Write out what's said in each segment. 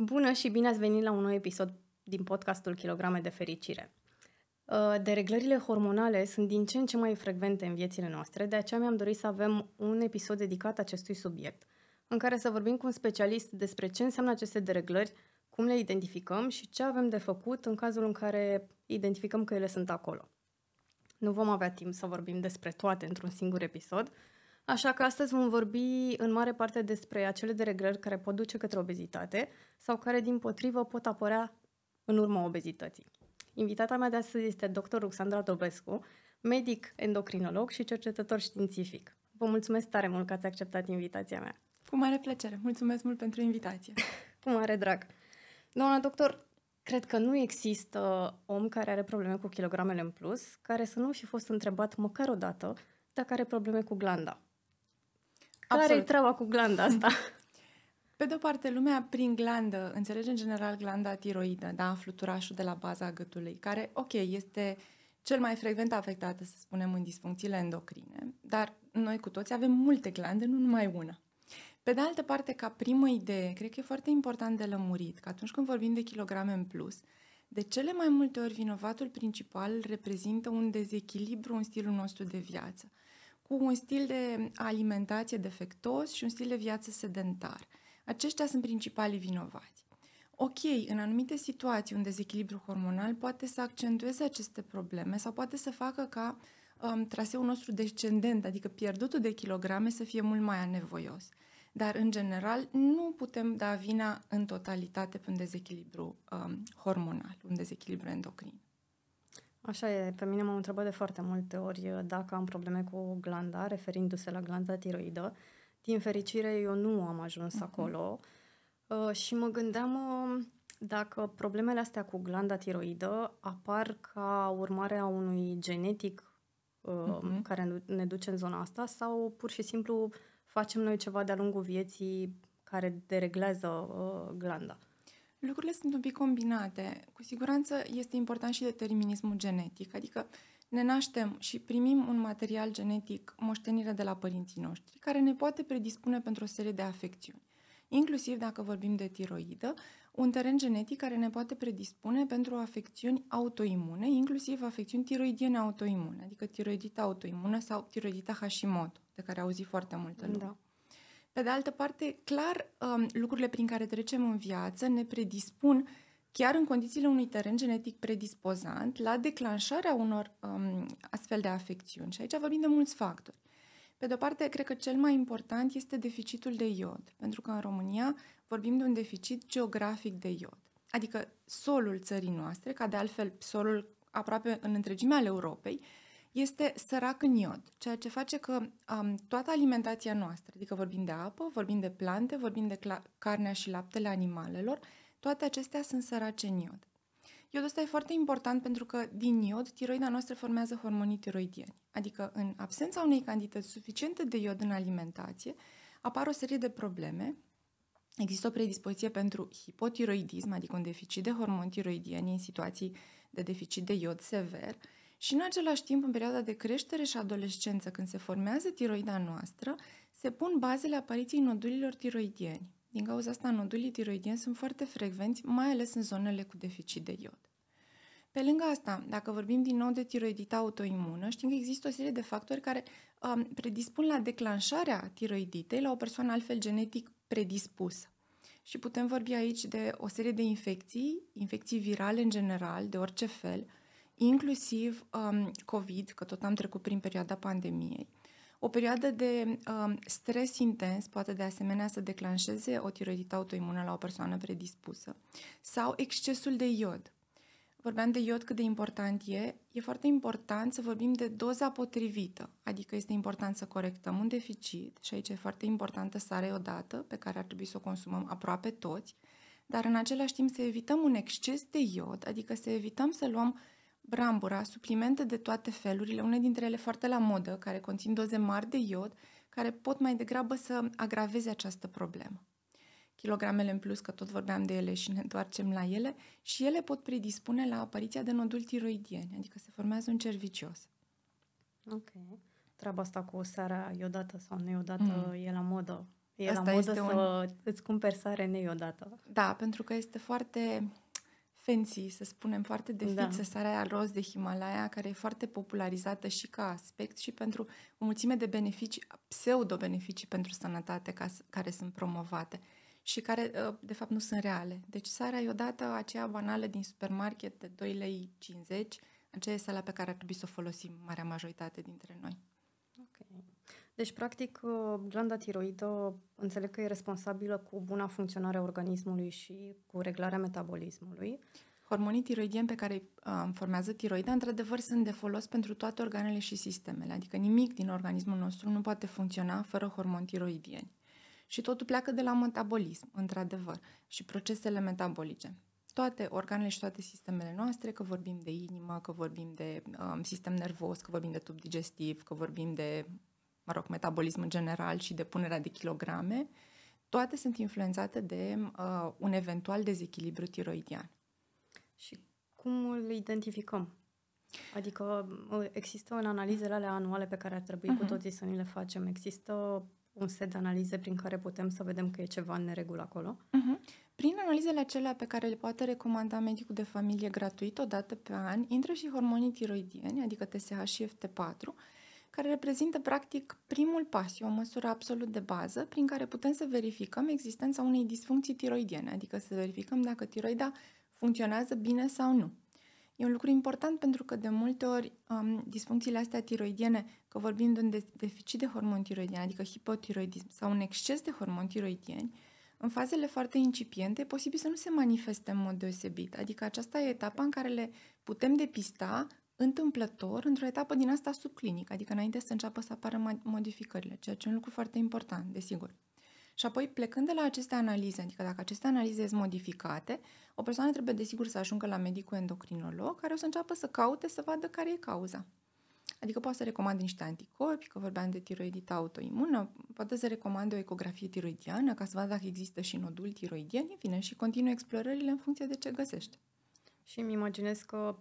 Bună și bine ați venit la un nou episod din podcastul Kilograme de Fericire. Uh, dereglările hormonale sunt din ce în ce mai frecvente în viețile noastre, de aceea mi-am dorit să avem un episod dedicat acestui subiect, în care să vorbim cu un specialist despre ce înseamnă aceste dereglări, cum le identificăm și ce avem de făcut în cazul în care identificăm că ele sunt acolo. Nu vom avea timp să vorbim despre toate într-un singur episod, Așa că astăzi vom vorbi în mare parte despre acele dereglări care pot duce către obezitate sau care, din potrivă, pot apărea în urma obezității. Invitata mea de astăzi este dr. Ruxandra Dobescu, medic endocrinolog și cercetător științific. Vă mulțumesc tare mult că ați acceptat invitația mea. Cu mare plăcere. Mulțumesc mult pentru invitație. Cu mare drag. Doamna doctor, cred că nu există om care are probleme cu kilogramele în plus, care să nu fi fost întrebat măcar o dată dacă are probleme cu glanda. Care e treaba cu glanda asta? Pe de o parte, lumea prin glandă înțelege în general glanda tiroidă, da, fluturașul de la baza gâtului, care, ok, este cel mai frecvent afectată, să spunem, în disfuncțiile endocrine, dar noi cu toți avem multe glande, nu numai una. Pe de altă parte, ca primă idee, cred că e foarte important de lămurit că atunci când vorbim de kilograme în plus, de cele mai multe ori vinovatul principal reprezintă un dezechilibru în stilul nostru de viață cu un stil de alimentație defectos și un stil de viață sedentar. Aceștia sunt principalii vinovați. Ok, în anumite situații un dezechilibru hormonal poate să accentueze aceste probleme sau poate să facă ca um, traseul nostru descendent, adică pierdutul de kilograme, să fie mult mai anevoios. Dar, în general, nu putem da vina în totalitate pe un dezechilibru um, hormonal, un dezechilibru endocrin. Așa e, pe mine m-au întrebat de foarte multe ori uh, dacă am probleme cu glanda, referindu-se la glanda tiroidă. Din fericire, eu nu am ajuns uh-huh. acolo uh, și mă gândeam uh, dacă problemele astea cu glanda tiroidă apar ca urmare a unui genetic uh, uh-huh. care ne duce în zona asta sau pur și simplu facem noi ceva de-a lungul vieții care dereglează uh, glanda. Lucrurile sunt un pic combinate. Cu siguranță este important și determinismul genetic, adică ne naștem și primim un material genetic, moștenire de la părinții noștri, care ne poate predispune pentru o serie de afecțiuni. Inclusiv dacă vorbim de tiroidă, un teren genetic care ne poate predispune pentru afecțiuni autoimune, inclusiv afecțiuni tiroidiene autoimune, adică tiroidita autoimună sau tiroidita Hashimoto, de care auzi foarte multă lume. Da. Pe de altă parte, clar, um, lucrurile prin care trecem în viață ne predispun chiar în condițiile unui teren genetic predispozant la declanșarea unor um, astfel de afecțiuni. Și aici vorbim de mulți factori. Pe de o parte, cred că cel mai important este deficitul de iod, pentru că în România vorbim de un deficit geografic de iod. Adică solul țării noastre, ca de altfel solul aproape în întregimea al Europei, este sărac în iod, ceea ce face că um, toată alimentația noastră, adică vorbim de apă, vorbim de plante, vorbim de cla- carnea și laptele animalelor, toate acestea sunt sărace în iod. Iodul ăsta e foarte important pentru că din iod tiroida noastră formează hormonii tiroidieni, adică în absența unei cantități suficiente de iod în alimentație, apar o serie de probleme. Există o predispoziție pentru hipotiroidism, adică un deficit de hormoni tiroidieni în situații de deficit de iod sever, și în același timp, în perioada de creștere și adolescență, când se formează tiroida noastră, se pun bazele apariției nodulilor tiroidieni. Din cauza asta, nodulii tiroidieni sunt foarte frecvenți, mai ales în zonele cu deficit de iod. Pe lângă asta, dacă vorbim din nou de tiroidita autoimună, știm că există o serie de factori care um, predispun la declanșarea tiroiditei la o persoană altfel genetic predispusă. Și putem vorbi aici de o serie de infecții, infecții virale în general, de orice fel, inclusiv um, COVID, că tot am trecut prin perioada pandemiei. O perioadă de um, stres intens poate de asemenea să declanșeze o tiroidită autoimună la o persoană predispusă. Sau excesul de iod. Vorbeam de iod cât de important e. E foarte important să vorbim de doza potrivită, adică este important să corectăm un deficit și aici e foarte importantă sarea odată, pe care ar trebui să o consumăm aproape toți, dar în același timp să evităm un exces de iod, adică să evităm să luăm brambura, suplimente de toate felurile, unele dintre ele foarte la modă, care conțin doze mari de iod, care pot mai degrabă să agraveze această problemă. Kilogramele în plus, că tot vorbeam de ele și ne întoarcem la ele, și ele pot predispune la apariția de noduli tiroidieni, adică se formează un cer vicios. Ok. Treaba asta cu seara iodată sau neiodată mm. e la modă. E Asta la modă să un... îți cumperi sare nei odată. Da, pentru că este foarte fancy, să spunem, foarte de da. sarea aia roz de Himalaya, care e foarte popularizată și ca aspect și pentru o mulțime de beneficii, pseudo-beneficii pentru sănătate ca, care sunt promovate și care, ă, de fapt, nu sunt reale. Deci sarea e odată aceea banală din supermarket de 2 lei 50, aceea e sala pe care ar trebui să o folosim marea majoritate dintre noi. Ok. Deci, practic, ă, glanda tiroidă înțeleg că e responsabilă cu buna funcționare a organismului și cu reglarea metabolismului. Hormonii tiroidieni pe care uh, formează tiroida, într-adevăr, sunt de folos pentru toate organele și sistemele, adică nimic din organismul nostru nu poate funcționa fără hormoni tiroidieni. Și totul pleacă de la metabolism, într-adevăr, și procesele metabolice. Toate organele și toate sistemele noastre, că vorbim de inimă, că vorbim de um, sistem nervos, că vorbim de tub digestiv, că vorbim de, mă rog, metabolism în general și de punerea de kilograme, toate sunt influențate de uh, un eventual dezechilibru tiroidian. Și cum îl identificăm? Adică uh, există în analizele alea anuale pe care ar trebui uh-huh. cu mhm. toții să ni le facem, există un set de analize prin care putem să vedem că e ceva în neregulă acolo? Uh-huh. Prin analizele acelea pe care le poate recomanda medicul de familie gratuit o dată pe an, intră și hormonii tiroidieni, adică TSH și FT4, care reprezintă practic primul pas, o măsură absolut de bază prin care putem să verificăm existența unei disfuncții tiroidiene, adică să verificăm dacă tiroida funcționează bine sau nu. E un lucru important pentru că de multe ori um, disfuncțiile astea tiroidiene, că vorbim de un deficit de hormon tiroidian, adică hipotiroidism sau un exces de hormon tiroidieni, în fazele foarte incipiente e posibil să nu se manifeste în mod deosebit. Adică aceasta e etapa în care le putem depista întâmplător într-o etapă din asta subclinică, adică înainte să înceapă să apară modificările, ceea ce e un lucru foarte important, desigur. Și apoi, plecând de la aceste analize, adică dacă aceste analize sunt modificate, o persoană trebuie, desigur, să ajungă la medicul endocrinolog, care o să înceapă să caute să vadă care e cauza. Adică poate să recomande niște anticorpi, că vorbeam de tiroidită autoimună, poate să recomande o ecografie tiroidiană ca să vadă dacă există și nodul tiroidian, în fine, și continuă explorările în funcție de ce găsește. Și îmi imaginez că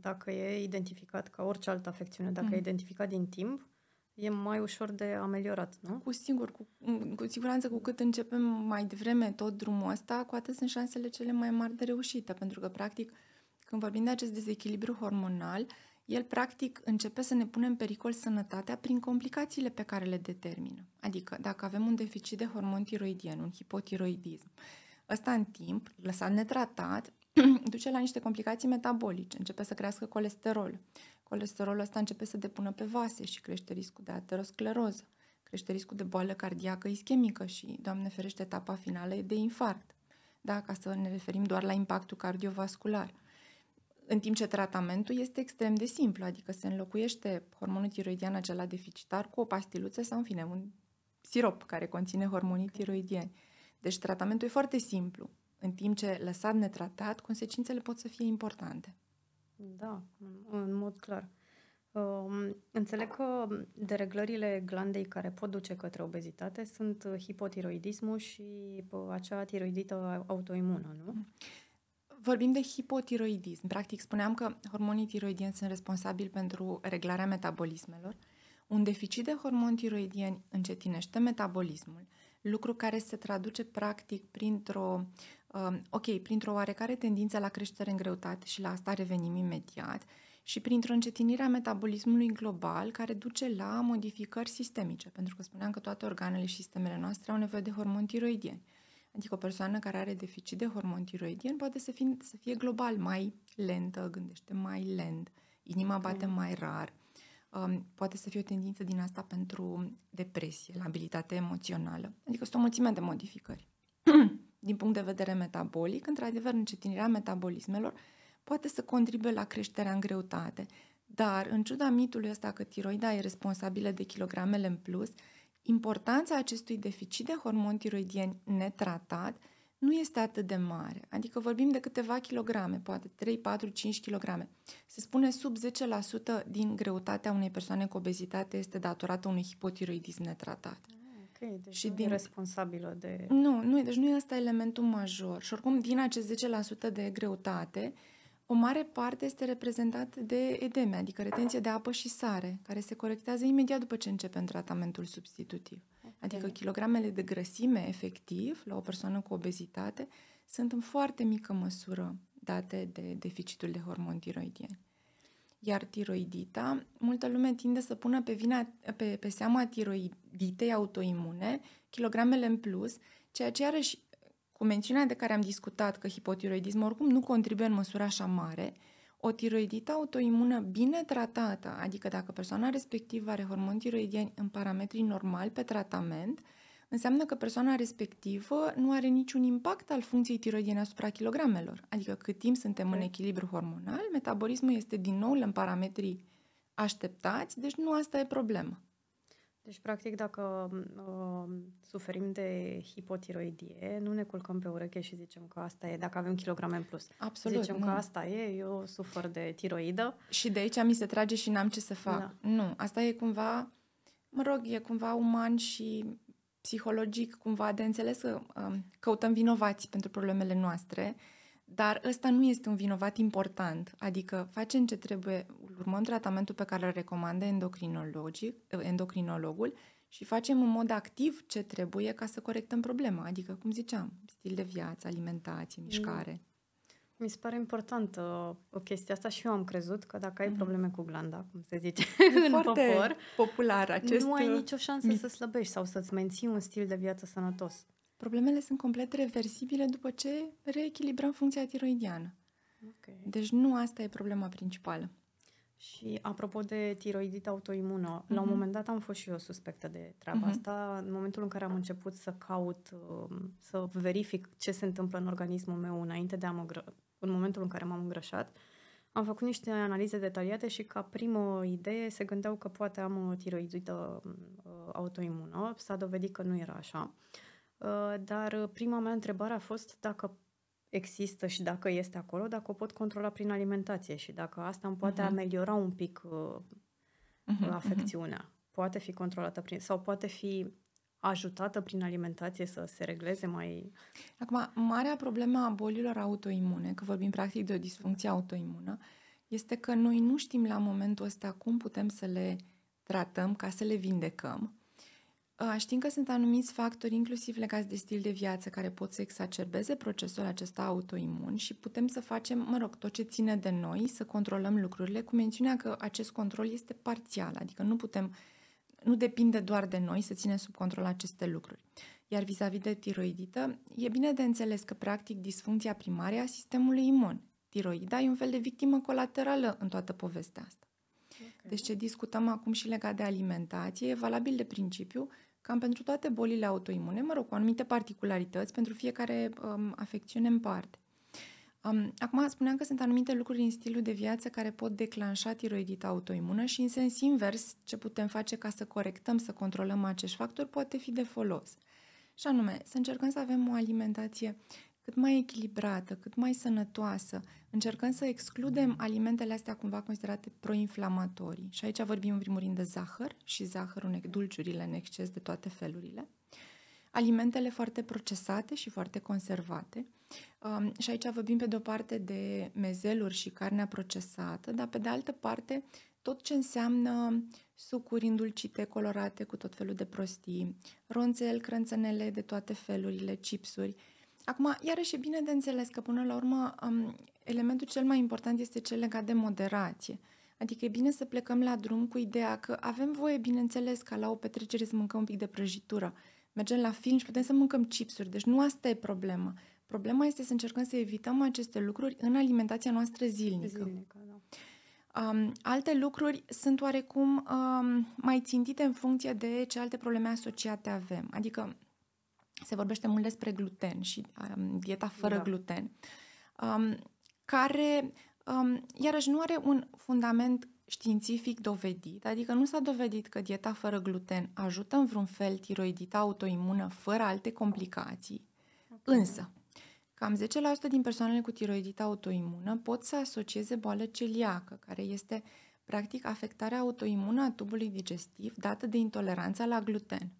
dacă e identificat ca orice altă afecțiune, dacă mm. e identificat din timp, e mai ușor de ameliorat, nu? Cu sigur, cu, cu siguranță cu cât începem mai devreme tot drumul ăsta, cu atât sunt șansele cele mai mari de reușită, pentru că, practic, când vorbim de acest dezechilibru hormonal, el, practic, începe să ne pune în pericol sănătatea prin complicațiile pe care le determină. Adică, dacă avem un deficit de hormon tiroidian, un hipotiroidism, ăsta în timp, lăsat netratat, duce la niște complicații metabolice, începe să crească colesterol, colesterolul ăsta începe să depună pe vase și crește riscul de ateroscleroză, crește riscul de boală cardiacă ischemică și, Doamne ferește, etapa finală e de infarct. Da, ca să ne referim doar la impactul cardiovascular. În timp ce tratamentul este extrem de simplu, adică se înlocuiește hormonul tiroidian acela deficitar cu o pastiluță sau, în fine, un sirop care conține hormonii tiroidieni. Deci tratamentul e foarte simplu, în timp ce lăsat netratat, consecințele pot să fie importante. Da, în mod clar. Um, înțeleg că dereglările glandei care pot duce către obezitate sunt hipotiroidismul și acea tiroidită autoimună, nu? Vorbim de hipotiroidism. Practic spuneam că hormonii tiroidieni sunt responsabili pentru reglarea metabolismelor. Un deficit de hormoni tiroidieni încetinește metabolismul, lucru care se traduce practic printr-o uh, ok, printr-o oarecare tendință la creștere în greutate și la asta revenim imediat, și printr-o încetinire a metabolismului global care duce la modificări sistemice, pentru că spuneam că toate organele și sistemele noastre au nevoie de hormoni tiroidieni. Adică o persoană care are deficit de hormoni tiroidieni poate să fie, să fie global mai lentă, gândește mai lent, inima bate mai rar, um, poate să fie o tendință din asta pentru depresie, labilitate emoțională. Adică sunt o mulțime de modificări. din punct de vedere metabolic, într-adevăr, încetinirea metabolismelor poate să contribuie la creșterea în greutate. Dar, în ciuda mitului ăsta că tiroida e responsabilă de kilogramele în plus, importanța acestui deficit de hormon tiroidieni netratat nu este atât de mare. Adică vorbim de câteva kilograme, poate 3, 4, 5 kilograme. Se spune sub 10% din greutatea unei persoane cu obezitate este datorată unui hipotiroidism netratat deci și nu din... e responsabilă de... Nu, nu, deci nu e ăsta elementul major. Și oricum, din acest 10% de greutate, o mare parte este reprezentată de edeme, adică retenție de apă și sare, care se corectează imediat după ce începem tratamentul substitutiv. Adică kilogramele de grăsime efectiv la o persoană cu obezitate sunt în foarte mică măsură date de deficitul de hormon tiroidien. Iar tiroidita, multă lume tinde să pună pe, vina, pe, pe seama tiroiditei autoimune kilogramele în plus, ceea ce iarăși, cu mențiunea de care am discutat că hipotiroidismul oricum nu contribuie în măsură așa mare, o tiroidită autoimună bine tratată, adică dacă persoana respectivă are hormon tiroidieni în parametrii normali pe tratament, înseamnă că persoana respectivă nu are niciun impact al funcției tiroidiene asupra kilogramelor. Adică cât timp suntem în echilibru hormonal, metabolismul este din nou în parametrii așteptați, deci nu asta e problema. Deci, practic, dacă uh, suferim de hipotiroidie, nu ne culcăm pe ureche și zicem că asta e, dacă avem kilograme în plus. Absolut. Zicem nu. că asta e, eu sufer de tiroidă. Și de aici mi se trage și n-am ce să fac. Da. Nu, asta e cumva, mă rog, e cumva uman și psihologic cumva de înțeles că um, căutăm vinovați pentru problemele noastre, dar ăsta nu este un vinovat important, adică facem ce trebuie, urmăm tratamentul pe care îl recomandă endocrinologul și facem în mod activ ce trebuie ca să corectăm problema, adică, cum ziceam, stil de viață, alimentație, mișcare. Mm. Mi se pare importantă o chestie asta și eu am crezut că dacă ai mm. probleme cu glanda, cum se zice în foarte popor, popular acest nu ai nicio șansă mit. să slăbești sau să-ți menții un stil de viață sănătos. Problemele sunt complet reversibile după ce reechilibrăm funcția tiroidiană. Okay. Deci nu asta e problema principală. Și apropo de tiroidit autoimună, mm-hmm. la un mhm. moment dat am fost și eu suspectă de treaba mm-hmm. asta. În momentul în care am început să caut, um, să verific ce se întâmplă în organismul meu înainte de a mă gră- în momentul în care m-am îngrășat, am făcut niște analize detaliate și ca primă idee se gândeau că poate am o tiroidită uh, autoimună. S-a dovedit că nu era așa. Uh, dar prima mea întrebare a fost dacă există și dacă este acolo, dacă o pot controla prin alimentație și dacă asta îmi poate uh-huh. ameliora un pic uh, uh-huh, afecțiunea. Uh-huh. Poate fi controlată prin sau poate fi ajutată prin alimentație să se regleze mai... Acum, marea problemă a bolilor autoimune, că vorbim practic de o disfuncție autoimună, este că noi nu știm la momentul ăsta cum putem să le tratăm ca să le vindecăm. Știm că sunt anumiți factori, inclusiv legați de stil de viață, care pot să exacerbeze procesul acesta autoimun și putem să facem, mă rog, tot ce ține de noi, să controlăm lucrurile, cu mențiunea că acest control este parțial, adică nu putem, nu depinde doar de noi să ținem sub control aceste lucruri. Iar vis-a-vis de tiroidită, e bine de înțeles că, practic, disfuncția primară a sistemului imun. Tiroida e un fel de victimă colaterală în toată povestea asta. Okay. Deci ce discutăm acum și legat de alimentație e valabil de principiu cam pentru toate bolile autoimune, mă rog, cu anumite particularități pentru fiecare um, afecțiune în parte. Um, acum spuneam că sunt anumite lucruri în stilul de viață care pot declanșa tiroidita autoimună și în sens invers ce putem face ca să corectăm, să controlăm acești factori poate fi de folos. Și anume, să încercăm să avem o alimentație cât mai echilibrată, cât mai sănătoasă, încercăm să excludem alimentele astea cumva considerate proinflamatorii. Și aici vorbim în primul rând de zahăr și zahărul, dulciurile în exces de toate felurile. Alimentele foarte procesate și foarte conservate. Um, și aici vorbim pe de o parte de mezeluri și carnea procesată, dar pe de altă parte tot ce înseamnă sucuri îndulcite, colorate cu tot felul de prostii, ronțel, crânțănele de toate felurile, chipsuri, Acum, iarăși e bine de înțeles că până la urmă um, elementul cel mai important este cel legat de moderație. Adică e bine să plecăm la drum cu ideea că avem voie, bineînțeles, ca la o petrecere să mâncăm un pic de prăjitură. Mergem la film și putem să mâncăm chipsuri, deci nu asta e problema. Problema este să încercăm să evităm aceste lucruri în alimentația noastră zilnică. Zilnică, da. Um, alte lucruri sunt oarecum um, mai țintite în funcție de ce alte probleme asociate avem. Adică se vorbește mult despre gluten și um, dieta fără da. gluten, um, care, um, iarăși, nu are un fundament științific dovedit, adică nu s-a dovedit că dieta fără gluten ajută în vreun fel tiroidita autoimună fără alte complicații. Okay. Însă, cam 10% din persoanele cu tiroidita autoimună pot să asocieze boală celiacă, care este practic afectarea autoimună a tubului digestiv dată de intoleranța la gluten.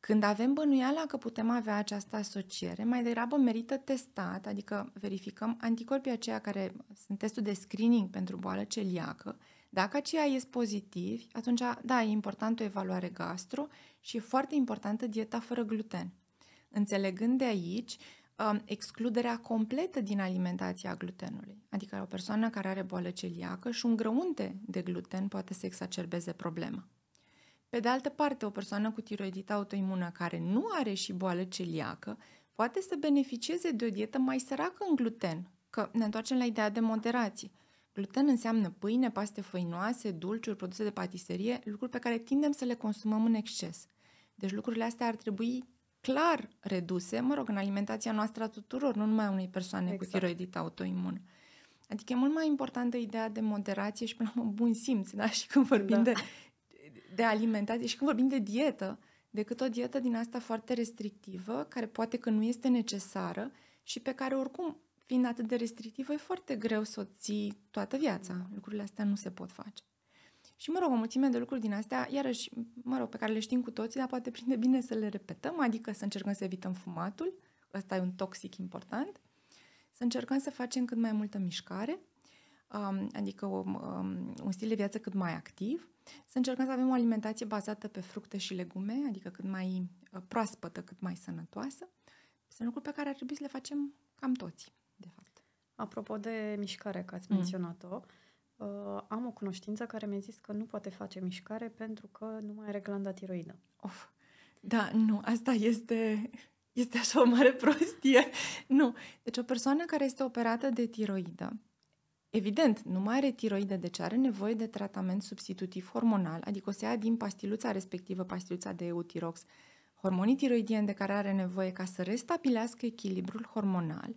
Când avem bănuiala că putem avea această asociere, mai degrabă merită testat, adică verificăm anticorpii aceia care sunt testul de screening pentru boală celiacă, Dacă aceia ies pozitivi, atunci, da, e important o evaluare gastro și e foarte importantă dieta fără gluten. Înțelegând de aici um, excluderea completă din alimentația glutenului. Adică o persoană care are boală celiacă și un grăunte de gluten poate să exacerbeze problema. Pe de altă parte, o persoană cu tiroidită autoimună care nu are și boală celiacă poate să beneficieze de o dietă mai săracă în gluten, că ne întoarcem la ideea de moderație. Gluten înseamnă pâine, paste făinoase, dulciuri, produse de patiserie, lucruri pe care tindem să le consumăm în exces. Deci lucrurile astea ar trebui clar reduse, mă rog, în alimentația noastră a tuturor, nu numai a unei persoane exact. cu tiroidită autoimună. Adică e mult mai importantă ideea de moderație și până la bun simț, da? Și când vorbim da. de, de alimentație și când vorbim de dietă, decât o dietă din asta foarte restrictivă, care poate că nu este necesară și pe care oricum, fiind atât de restrictivă, e foarte greu să o ții toată viața. Lucrurile astea nu se pot face. Și, mă rog, o mulțime de lucruri din astea, iarăși, mă rog, pe care le știm cu toții, dar poate prinde bine să le repetăm, adică să încercăm să evităm fumatul, ăsta e un toxic important, să încercăm să facem cât mai multă mișcare, um, adică um, um, un stil de viață cât mai activ, să încercăm să avem o alimentație bazată pe fructe și legume, adică cât mai uh, proaspătă, cât mai sănătoasă. Sunt lucruri pe care ar trebui să le facem cam toți, de fapt. Apropo de mișcare, că ați mm. menționat-o, uh, am o cunoștință care mi-a zis că nu poate face mișcare pentru că nu mai are glanda tiroidă. Of, da, nu, asta este, este așa o mare prostie. Nu, deci o persoană care este operată de tiroidă, Evident, nu mai are tiroidă, deci are nevoie de tratament substitutiv hormonal, adică o să ia din pastiluța respectivă, pastiluța de eutirox, hormonii tiroidieni de care are nevoie ca să restabilească echilibrul hormonal.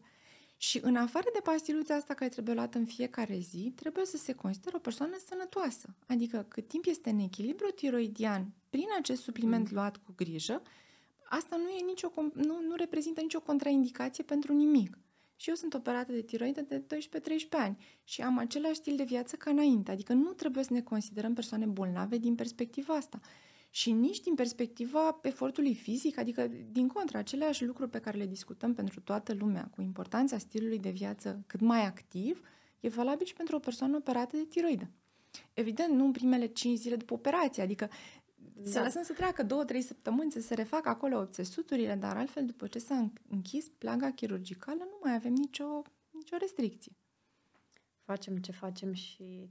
Și în afară de pastiluța asta care trebuie luată în fiecare zi, trebuie să se consideră o persoană sănătoasă. Adică cât timp este în echilibru tiroidian prin acest supliment mm. luat cu grijă, asta nu, e nicio, nu, nu reprezintă nicio contraindicație pentru nimic. Și eu sunt operată de tiroidă de 12-13 ani și am același stil de viață ca înainte. Adică nu trebuie să ne considerăm persoane bolnave din perspectiva asta. Și nici din perspectiva efortului fizic, adică din contra, aceleași lucruri pe care le discutăm pentru toată lumea, cu importanța stilului de viață cât mai activ, e valabil și pentru o persoană operată de tiroidă. Evident, nu în primele 5 zile după operație, adică da. să lăsăm să treacă două, trei săptămâni să se refacă acolo țesuturile, dar altfel, după ce s-a închis plaga chirurgicală, nu mai avem nicio, nicio restricție. Facem ce facem și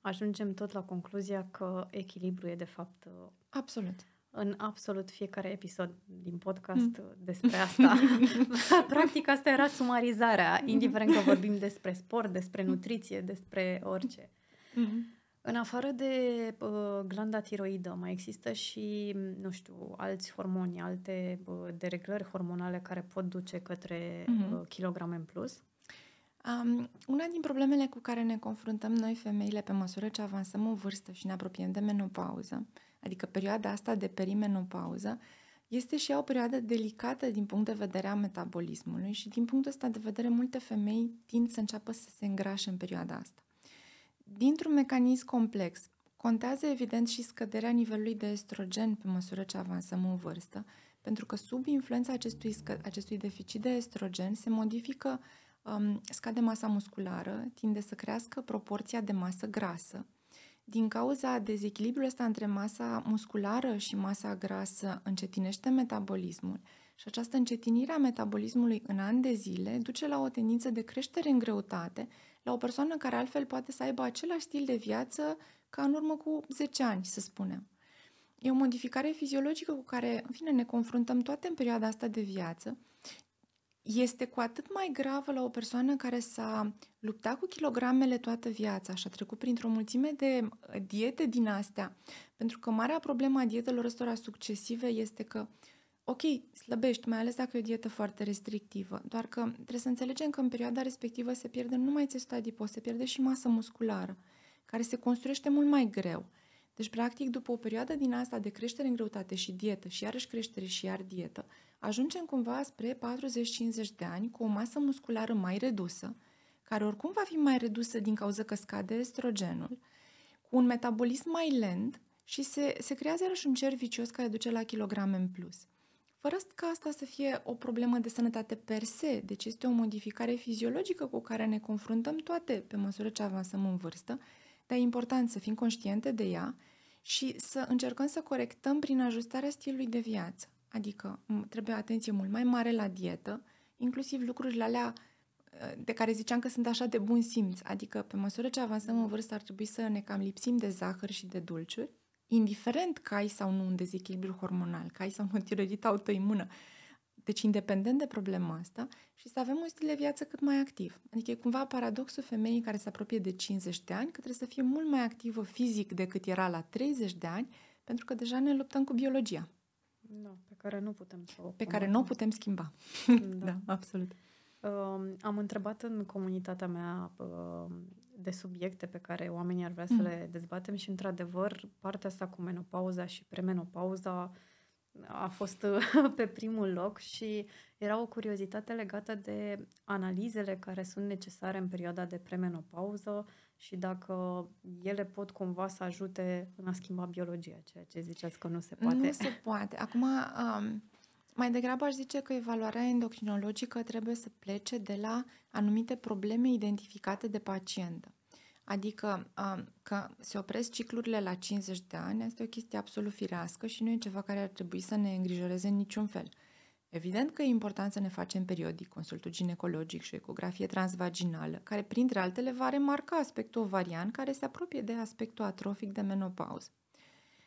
ajungem tot la concluzia că echilibru e de fapt... Absolut. În absolut fiecare episod din podcast mm. despre asta. Practic asta era sumarizarea, indiferent că vorbim despre sport, despre nutriție, despre orice. Mm-hmm. În afară de uh, glanda tiroidă, mai există și, nu știu, alți hormoni, alte uh, dereglări hormonale care pot duce către uh-huh. uh, kilograme în plus? Um, una din problemele cu care ne confruntăm noi femeile pe măsură ce avansăm în vârstă și ne apropiem de menopauză, adică perioada asta de perimenopauză, este și ea o perioadă delicată din punct de vedere a metabolismului și din punctul ăsta de vedere multe femei tind să înceapă să se îngrașe în perioada asta dintr-un mecanism complex. Contează evident și scăderea nivelului de estrogen pe măsură ce avansăm în vârstă, pentru că sub influența acestui, scă- acestui deficit de estrogen se modifică, um, scade masa musculară, tinde să crească proporția de masă grasă. Din cauza dezechilibrului ăsta între masa musculară și masa grasă încetinește metabolismul și această încetinire a metabolismului în ani de zile duce la o tendință de creștere în greutate la o persoană care altfel poate să aibă același stil de viață ca în urmă cu 10 ani, să spunem. E o modificare fiziologică cu care, în fine, ne confruntăm toate în perioada asta de viață. Este cu atât mai gravă la o persoană care s-a luptat cu kilogramele toată viața și a trecut printr-o mulțime de diete din astea, pentru că marea problemă a dietelor ăstora succesive este că ok, slăbești, mai ales dacă e o dietă foarte restrictivă, doar că trebuie să înțelegem că în perioada respectivă se pierde nu numai țesut adipos, se pierde și masă musculară, care se construiește mult mai greu. Deci, practic, după o perioadă din asta de creștere în greutate și dietă și iarăși creștere și iar dietă, ajungem cumva spre 40-50 de ani cu o masă musculară mai redusă, care oricum va fi mai redusă din cauza că scade estrogenul, cu un metabolism mai lent și se, se creează iarăși un cer vicios care duce la kilograme în plus fără ca asta să fie o problemă de sănătate per se, deci este o modificare fiziologică cu care ne confruntăm toate pe măsură ce avansăm în vârstă, dar e important să fim conștiente de ea și să încercăm să corectăm prin ajustarea stilului de viață. Adică trebuie atenție mult mai mare la dietă, inclusiv lucrurile alea uh, de care ziceam că sunt așa de bun simț. Adică pe măsură ce avansăm în vârstă ar trebui să ne cam lipsim de zahăr și de dulciuri, indiferent că ai sau nu un dezechilibru hormonal, că ai sau nu o tiroidită autoimună. Deci, independent de problema asta, și să avem un stil de viață cât mai activ. Adică e cumva paradoxul femeii care se apropie de 50 de ani, că trebuie să fie mult mai activă fizic decât era la 30 de ani, pentru că deja ne luptăm cu biologia. Da, pe care nu putem să o Pe care nu o putem schimba. Da, da absolut. Uh, am întrebat în comunitatea mea uh, de subiecte pe care oamenii ar vrea mm. să le dezbatem și, într-adevăr, partea asta cu menopauza și premenopauza a fost pe primul loc și era o curiozitate legată de analizele care sunt necesare în perioada de premenopauză și dacă ele pot cumva să ajute în a schimba biologia, ceea ce ziceați că nu se poate. Nu se poate. Acum, um, mai degrabă aș zice că evaluarea endocrinologică trebuie să plece de la anumite probleme identificate de pacientă. Adică că se opresc ciclurile la 50 de ani este o chestie absolut firească și nu e ceva care ar trebui să ne îngrijoreze în niciun fel. Evident că e important să ne facem periodic consultul ginecologic și o ecografie transvaginală, care printre altele va remarca aspectul ovarian care se apropie de aspectul atrofic de menopauză.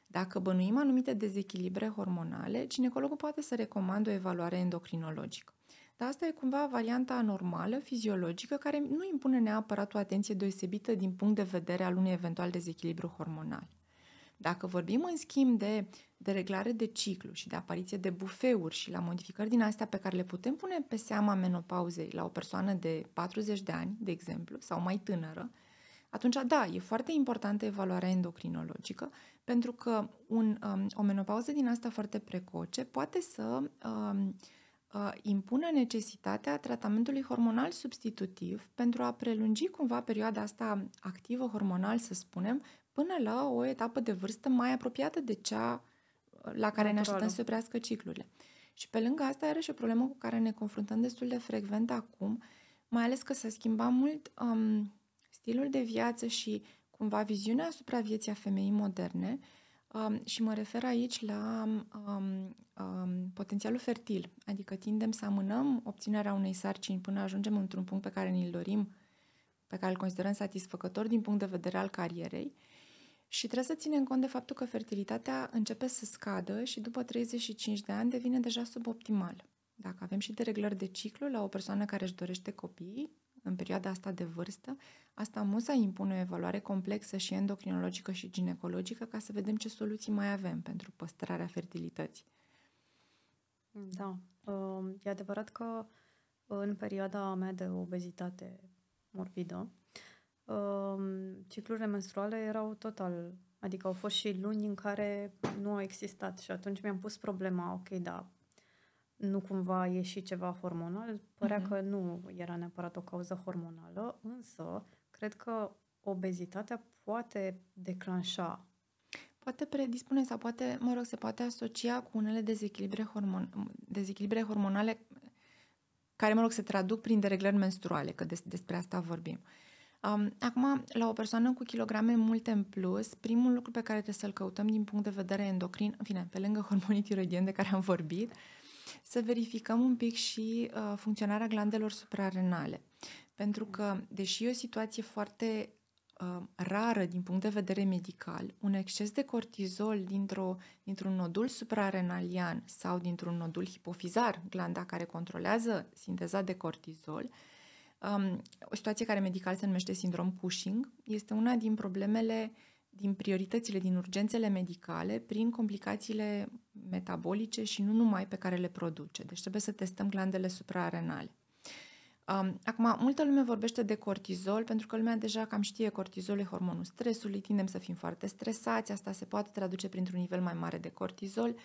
Dacă bănuim anumite dezechilibre hormonale, ginecologul poate să recomandă o evaluare endocrinologică. Dar asta e cumva varianta normală, fiziologică, care nu impune neapărat o atenție deosebită din punct de vedere al unui eventual dezechilibru hormonal. Dacă vorbim în schimb de, de reglare de ciclu și de apariție de bufeuri și la modificări din astea pe care le putem pune pe seama menopauzei la o persoană de 40 de ani, de exemplu, sau mai tânără, atunci, da, e foarte importantă evaluarea endocrinologică, pentru că un, um, o menopauză din asta foarte precoce poate să um, uh, impună necesitatea tratamentului hormonal substitutiv pentru a prelungi cumva perioada asta activă hormonal, să spunem, până la o etapă de vârstă mai apropiată de cea uh, la care Naturală. ne așteptăm să se oprească ciclurile. Și pe lângă asta are și o problemă cu care ne confruntăm destul de frecvent acum, mai ales că s-a schimbat mult um, stilul de viață și cumva viziunea asupra vieții a femeii moderne, Um, și mă refer aici la um, um, potențialul fertil, adică tindem să amânăm obținerea unei sarcini până ajungem într-un punct pe care ni-l dorim, pe care îl considerăm satisfăcător din punct de vedere al carierei și trebuie să ținem cont de faptul că fertilitatea începe să scadă și după 35 de ani devine deja suboptimal. Dacă avem și dereglări de ciclu la o persoană care își dorește copii, în perioada asta de vârstă, asta musa impune o evaluare complexă și endocrinologică și ginecologică ca să vedem ce soluții mai avem pentru păstrarea fertilității. Da, um, e adevărat că în perioada mea de obezitate morbidă, um, ciclurile menstruale erau total, adică au fost și luni în care nu au existat și atunci mi-am pus problema, ok, da, nu cumva e și ceva hormonal. Părea uh-huh. că nu era neapărat o cauză hormonală, însă cred că obezitatea poate declanșa. Poate predispune sau poate, mă rog, se poate asocia cu unele dezechilibre, hormon, dezechilibre hormonale care, mă rog, se traduc prin dereglări menstruale, că des, despre asta vorbim. Um, acum, la o persoană cu kilograme multe în plus, primul lucru pe care trebuie să-l căutăm din punct de vedere endocrin, în fine, pe lângă hormonii tiroidieni de care am vorbit, să verificăm un pic și uh, funcționarea glandelor suprarenale. Pentru că, deși e o situație foarte uh, rară din punct de vedere medical, un exces de cortizol dintr-o, dintr-un nodul suprarenalian sau dintr-un nodul hipofizar, glanda care controlează sinteza de cortizol, um, o situație care medical se numește sindrom Cushing, este una din problemele uh, din prioritățile, din urgențele medicale, prin complicațiile metabolice și nu numai pe care le produce. Deci trebuie să testăm glandele suprarenale. Um, acum, multă lume vorbește de cortizol, pentru că lumea deja cam știe cortizol e hormonul stresului, tindem să fim foarte stresați, asta se poate traduce printr-un nivel mai mare de cortizol.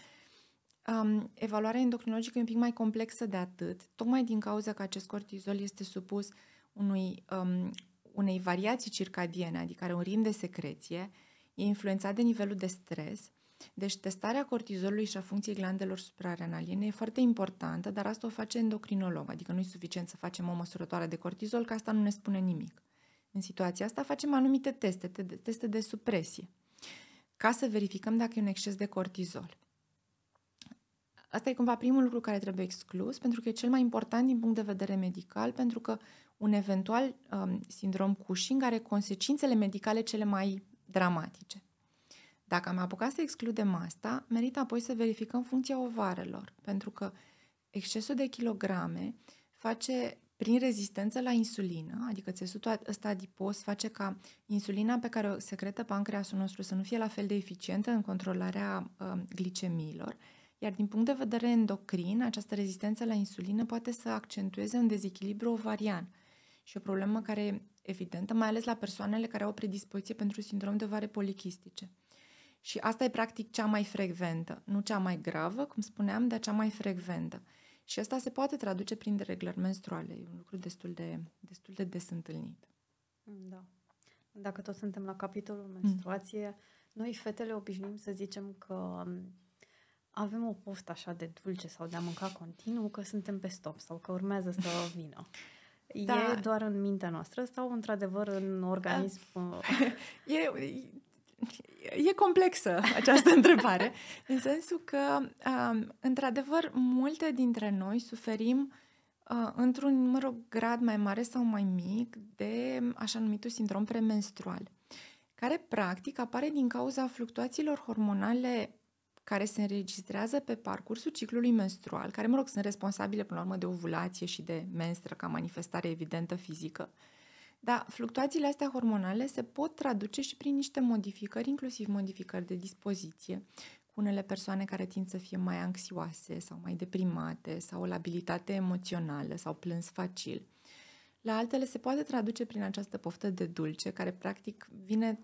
Um, evaluarea endocrinologică e un pic mai complexă de atât, tocmai din cauza că acest cortizol este supus unui um, unei variații circadiene, adică are un ritm de secreție, e influențat de nivelul de stres, deci testarea cortizolului și a funcției glandelor suprarenaliene e foarte importantă, dar asta o face endocrinolog, adică nu e suficient să facem o măsurătoare de cortizol, că asta nu ne spune nimic. în situația asta, facem anumite teste, teste de supresie, ca să verificăm dacă e un exces de cortizol. Asta e cumva primul lucru care trebuie exclus, pentru că e cel mai important din punct de vedere medical, pentru că un eventual um, sindrom Cushing are consecințele medicale cele mai dramatice. Dacă am apucat să excludem asta, merită apoi să verificăm funcția ovarelor, pentru că excesul de kilograme face prin rezistență la insulină, adică țesutul ăsta adipos face ca insulina pe care o secretă pancreasul nostru să nu fie la fel de eficientă în controlarea uh, glicemiilor, iar din punct de vedere endocrin, această rezistență la insulină poate să accentueze un dezechilibru ovarian și o problemă care e evidentă, mai ales la persoanele care au o predispoziție pentru sindrom de ovare polichistice. Și asta e practic cea mai frecventă, nu cea mai gravă, cum spuneam, dar cea mai frecventă. Și asta se poate traduce prin dereglări menstruale. E un lucru destul de, destul de des întâlnit. Da. Dacă tot suntem la capitolul menstruație, mm. noi fetele obișnuim să zicem că um, avem o poftă așa de dulce sau de a mânca continuu, că suntem pe stop sau că urmează să vină. Da. E doar în mintea noastră sau într-adevăr în organism? e, e complexă această întrebare, în sensul că, um, într-adevăr, multe dintre noi suferim uh, într-un, mă rog, grad mai mare sau mai mic de așa numitul sindrom premenstrual, care practic apare din cauza fluctuațiilor hormonale care se înregistrează pe parcursul ciclului menstrual, care, mă rog, sunt responsabile până la urmă de ovulație și de menstră ca manifestare evidentă fizică, dar fluctuațiile astea hormonale se pot traduce și prin niște modificări, inclusiv modificări de dispoziție, cu unele persoane care tind să fie mai anxioase sau mai deprimate sau o labilitate emoțională sau plâns facil. La altele se poate traduce prin această poftă de dulce, care practic vine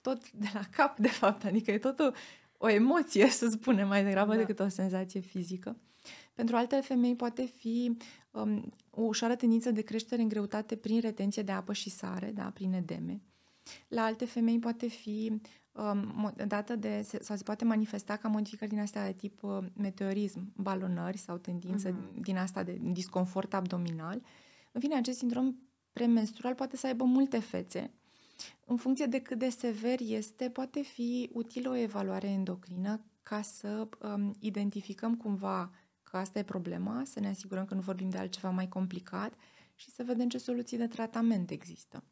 tot de la cap, de fapt, adică e tot o, o emoție, să spunem, mai degrabă da. decât o senzație fizică. Pentru alte femei poate fi um, o ușoară tendință de creștere în greutate prin retenție de apă și sare, da, prin edeme. La alte femei poate fi um, dată de, sau se poate manifesta ca modificări din astea de tip uh, meteorism, balonări sau tendință uh-huh. din asta de disconfort abdominal. În fine, acest sindrom premenstrual poate să aibă multe fețe. În funcție de cât de sever este, poate fi utilă o evaluare endocrină ca să um, identificăm cumva că asta e problema, să ne asigurăm că nu vorbim de altceva mai complicat și să vedem ce soluții de tratament există.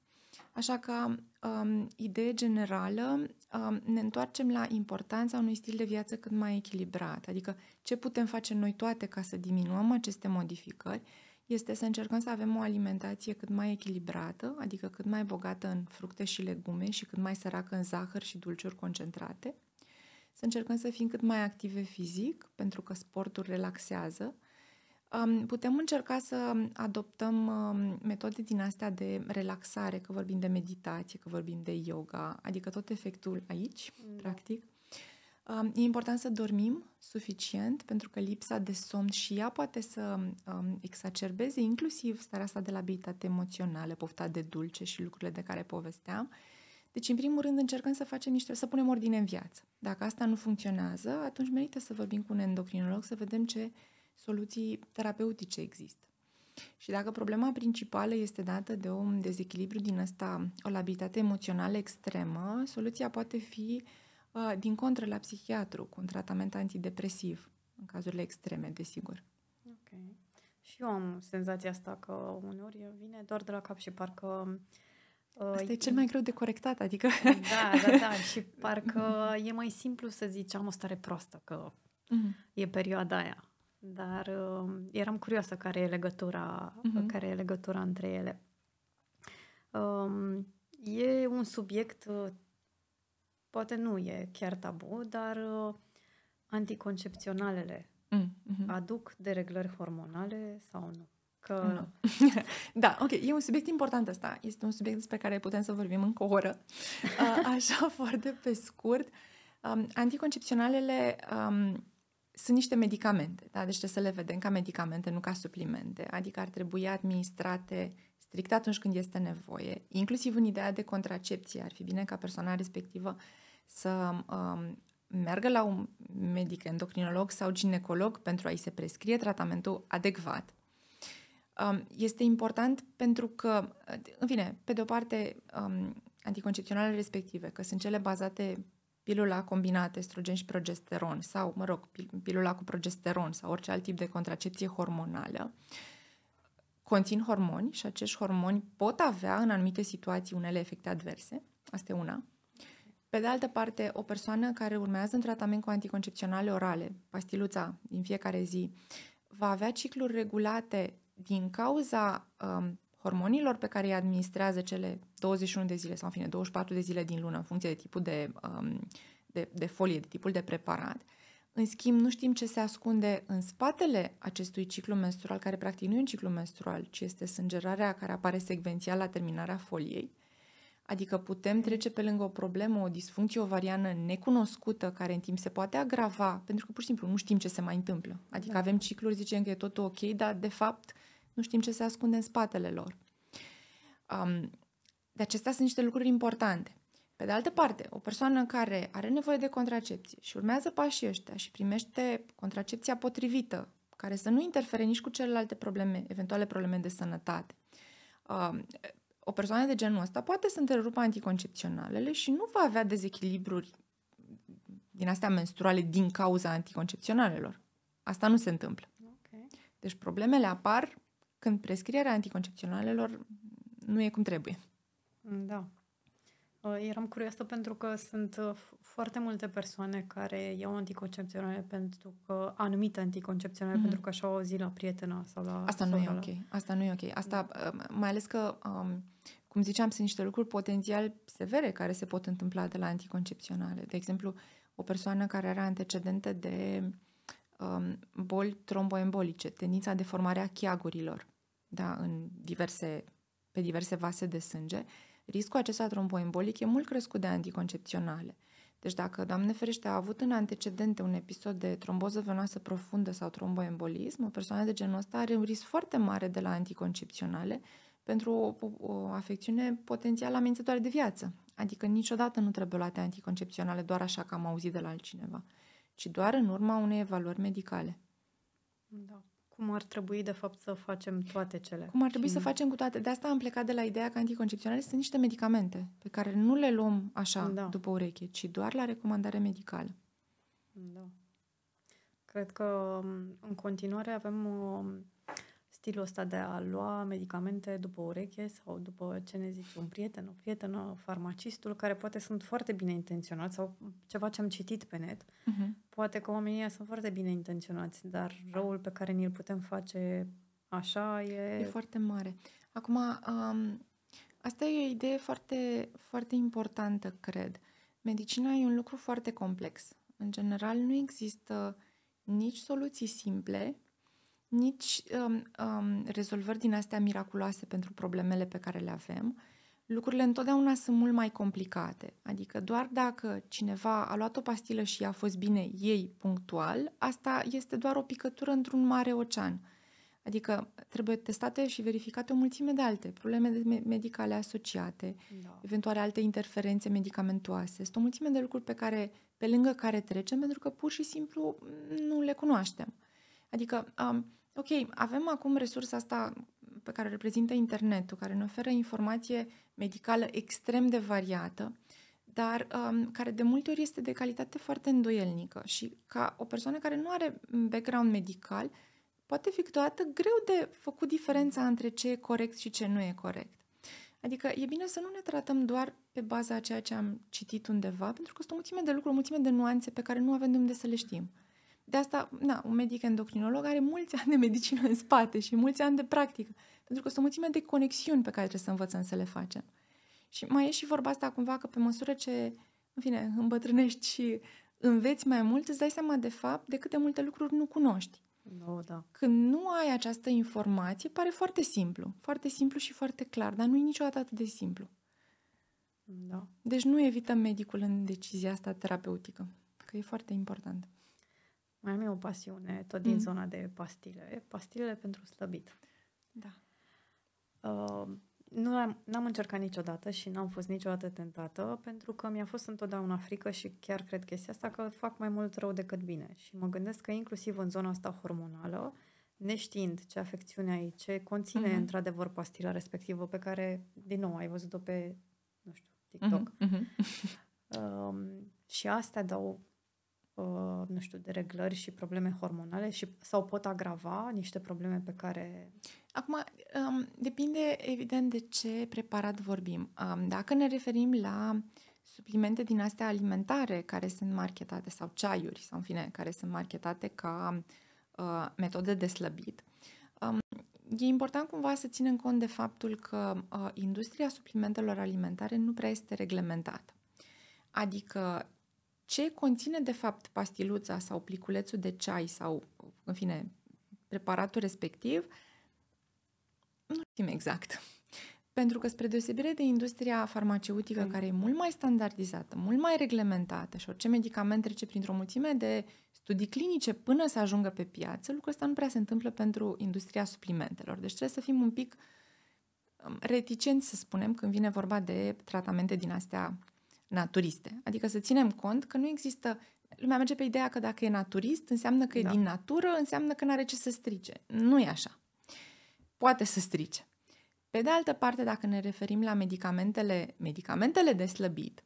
Așa că, um, idee generală, um, ne întoarcem la importanța unui stil de viață cât mai echilibrat, adică ce putem face noi toate ca să diminuăm aceste modificări, este să încercăm să avem o alimentație cât mai echilibrată, adică cât mai bogată în fructe și legume și cât mai săracă în zahăr și dulciuri concentrate, să încercăm să fim cât mai active fizic, pentru că sportul relaxează. Putem încerca să adoptăm metode din astea de relaxare, că vorbim de meditație, că vorbim de yoga, adică tot efectul aici, da. practic. E important să dormim suficient, pentru că lipsa de somn și ea poate să exacerbeze inclusiv starea asta de labilitate emoțională, pofta de dulce și lucrurile de care povesteam. Deci, în primul rând, încercăm să facem niște, să punem ordine în viață. Dacă asta nu funcționează, atunci merită să vorbim cu un endocrinolog să vedem ce soluții terapeutice există. Și dacă problema principală este dată de un dezechilibru din asta, o labilitate emoțională extremă, soluția poate fi uh, din contră la psihiatru, cu un tratament antidepresiv, în cazurile extreme, desigur. Ok. Și eu am senzația asta că uneori vine doar de la cap și parcă Asta e cel mai greu de corectat, adică... Da, da, da. Și parcă e mai simplu să zici am o stare proastă, că uh-huh. e perioada aia. Dar uh, eram curioasă care e legătura, uh-huh. care e legătura între ele. Um, e un subiect, uh, poate nu e chiar tabu, dar uh, anticoncepționalele uh-huh. aduc dereglări hormonale sau nu? Că... Nu. da, ok, e un subiect important ăsta. Este un subiect despre care putem să vorbim încă o oră. Așa, foarte pe scurt. Um, anticoncepționalele um, sunt niște medicamente, da? deci trebuie să le vedem ca medicamente, nu ca suplimente. Adică ar trebui administrate strict atunci când este nevoie, inclusiv în ideea de contracepție. Ar fi bine ca persoana respectivă să um, meargă la un medic endocrinolog sau ginecolog pentru a-i se prescrie tratamentul adecvat Um, este important pentru că, în fine, pe de o parte, um, anticoncepționalele respective, că sunt cele bazate pilula combinată estrogen și progesteron sau, mă rog, pilula cu progesteron sau orice alt tip de contracepție hormonală, conțin hormoni și acești hormoni pot avea în anumite situații unele efecte adverse. Asta e una. Pe de altă parte, o persoană care urmează un tratament cu anticoncepționale orale, pastiluța din fiecare zi, va avea cicluri regulate din cauza um, hormonilor pe care îi administrează cele 21 de zile sau, în fine, 24 de zile din lună, în funcție de tipul de, um, de, de folie, de tipul de preparat. În schimb, nu știm ce se ascunde în spatele acestui ciclu menstrual, care practic nu e un ciclu menstrual, ci este sângerarea care apare secvențial la terminarea foliei. Adică putem trece pe lângă o problemă, o disfuncție ovariană necunoscută, care în timp se poate agrava, pentru că pur și simplu nu știm ce se mai întâmplă. Adică da. avem cicluri, zicem că e totul ok, dar de fapt nu știm ce se ascunde în spatele lor. Um, de acestea sunt niște lucruri importante. Pe de altă parte, o persoană care are nevoie de contracepție și urmează pașii ăștia și primește contracepția potrivită, care să nu interfere nici cu celelalte probleme, eventuale probleme de sănătate, um, o persoană de genul ăsta poate să întrerupă anticoncepționalele și nu va avea dezechilibruri din astea menstruale din cauza anticoncepționalelor. Asta nu se întâmplă. Okay. Deci problemele apar când prescrierea anticoncepționalelor nu e cum trebuie. Da. Uh, eram curioasă pentru că sunt uh, foarte multe persoane care iau anticoncepționale pentru că anumite anticoncepționale mm-hmm. pentru că așa au zi la prietena sau la Asta nu e ok. Asta nu e ok. Asta uh, mai ales că um, cum ziceam, sunt niște lucruri potențial severe care se pot întâmpla de la anticoncepționale. De exemplu, o persoană care are antecedente de um, boli tromboembolice, tendința de formare a chiagurilor, da, în diverse, pe diverse vase de sânge, riscul acesta tromboembolic e mult crescut de anticoncepționale. Deci dacă, Doamne ferește, a avut în antecedente un episod de tromboză venoasă profundă sau tromboembolism, o persoană de genul ăsta are un risc foarte mare de la anticoncepționale pentru o, o afecțiune potențial amenințătoare de viață. Adică niciodată nu trebuie luate anticoncepționale doar așa că am auzit de la altcineva, ci doar în urma unei evaluări medicale. Da. Cum ar trebui, de fapt, să facem toate cele? Cum ar trebui să facem cu toate? De asta am plecat de la ideea că anticoncepționale sunt niște medicamente pe care nu le luăm așa da. după ureche, ci doar la recomandare medicală. Da. Cred că în continuare avem stilul ăsta de a lua medicamente după ureche sau după ce ne zice un prieten, o prietenă, farmacistul, care poate sunt foarte bine intenționați sau ceva ce am citit pe net. Uh-huh. Poate că oamenii sunt foarte bine intenționați, dar răul pe care ni-l putem face așa e... E foarte mare. Acum, um, asta e o idee foarte, foarte importantă, cred. Medicina e un lucru foarte complex. În general, nu există nici soluții simple, nici um, um, rezolvări din astea miraculoase pentru problemele pe care le avem. Lucrurile întotdeauna sunt mult mai complicate. Adică doar dacă cineva a luat o pastilă și a fost bine ei punctual, asta este doar o picătură într-un mare ocean. Adică trebuie testate și verificate o mulțime de alte probleme medicale asociate, da. eventuale alte interferențe medicamentoase. Sunt o mulțime de lucruri pe care, pe lângă care trecem, pentru că pur și simplu nu le cunoaștem. Adică um, ok, avem acum resursa asta pe care reprezintă internetul, care ne oferă informație medicală extrem de variată, dar um, care de multe ori este de calitate foarte îndoielnică și ca o persoană care nu are background medical, poate fi câteodată greu de făcut diferența între ce e corect și ce nu e corect. Adică e bine să nu ne tratăm doar pe baza a ceea ce am citit undeva, pentru că sunt o mulțime de lucruri, o mulțime de nuanțe pe care nu avem de unde să le știm. De asta, na, un medic endocrinolog are mulți ani de medicină în spate și mulți ani de practică, pentru că sunt o mulțime de conexiuni pe care trebuie să învățăm să le facem. Și mai e și vorba asta cumva că pe măsură ce, în fine, îmbătrânești și înveți mai mult, îți dai seama de fapt de câte multe lucruri nu cunoști. No, da. Când nu ai această informație, pare foarte simplu. Foarte simplu și foarte clar, dar nu e niciodată atât de simplu. Da. Deci nu evităm medicul în decizia asta terapeutică, că e foarte important. Mai am eu o pasiune, tot din mm. zona de pastile. Pastilele pentru slăbit. Da. Uh, nu am, n-am încercat niciodată și n-am fost niciodată tentată pentru că mi-a fost întotdeauna frică și chiar cred chestia asta că fac mai mult rău decât bine. Și mă gândesc că inclusiv în zona asta hormonală neștiind ce afecțiune ai, ce conține mm-hmm. într-adevăr pastila respectivă pe care, din nou, ai văzut-o pe, nu știu, TikTok. Mm-hmm. Um, și astea dau, uh, nu știu, de reglări și probleme hormonale și sau pot agrava niște probleme pe care... Acum, um, depinde evident de ce preparat vorbim. Um, dacă ne referim la suplimente din astea alimentare care sunt marketate sau ceaiuri sau în fine, care sunt marketate ca uh, metode de slăbit, um, e important cumva să ținem cont de faptul că uh, industria suplimentelor alimentare nu prea este reglementată. Adică ce conține de fapt pastiluța sau pliculețul de ceai sau, în fine, preparatul respectiv, nu știm exact. Pentru că, spre deosebire de industria farmaceutică, mm. care e mult mai standardizată, mult mai reglementată și orice medicament trece printr-o mulțime de studii clinice până să ajungă pe piață, lucrul ăsta nu prea se întâmplă pentru industria suplimentelor. Deci trebuie să fim un pic um, reticenți, să spunem, când vine vorba de tratamente din astea naturiste. Adică să ținem cont că nu există... Lumea merge pe ideea că dacă e naturist, înseamnă că da. e din natură, înseamnă că nu are ce să strice. Nu e așa. Poate să strice. Pe de altă parte, dacă ne referim la medicamentele, medicamentele de slăbit,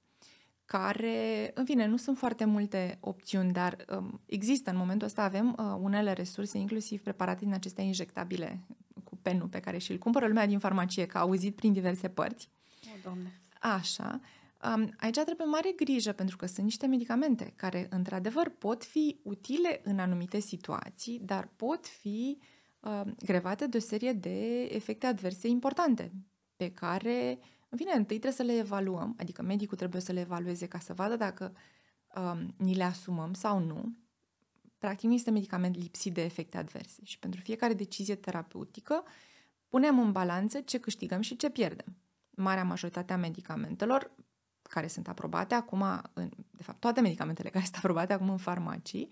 care, în fine, nu sunt foarte multe opțiuni, dar um, există. În momentul ăsta avem uh, unele resurse, inclusiv preparate din acestea injectabile cu penul pe care și-l cumpără lumea din farmacie, că a auzit prin diverse părți. O, Doamne! Așa. Um, aici trebuie mare grijă pentru că sunt niște medicamente care, într-adevăr, pot fi utile în anumite situații, dar pot fi uh, grevate de o serie de efecte adverse importante pe care, în fine, întâi trebuie să le evaluăm, adică medicul trebuie să le evalueze ca să vadă dacă um, ni le asumăm sau nu. Practic, nu este medicament lipsit de efecte adverse și pentru fiecare decizie terapeutică punem în balanță ce câștigăm și ce pierdem. Marea majoritate a medicamentelor care sunt aprobate acum, în, de fapt toate medicamentele care sunt aprobate acum în farmacii,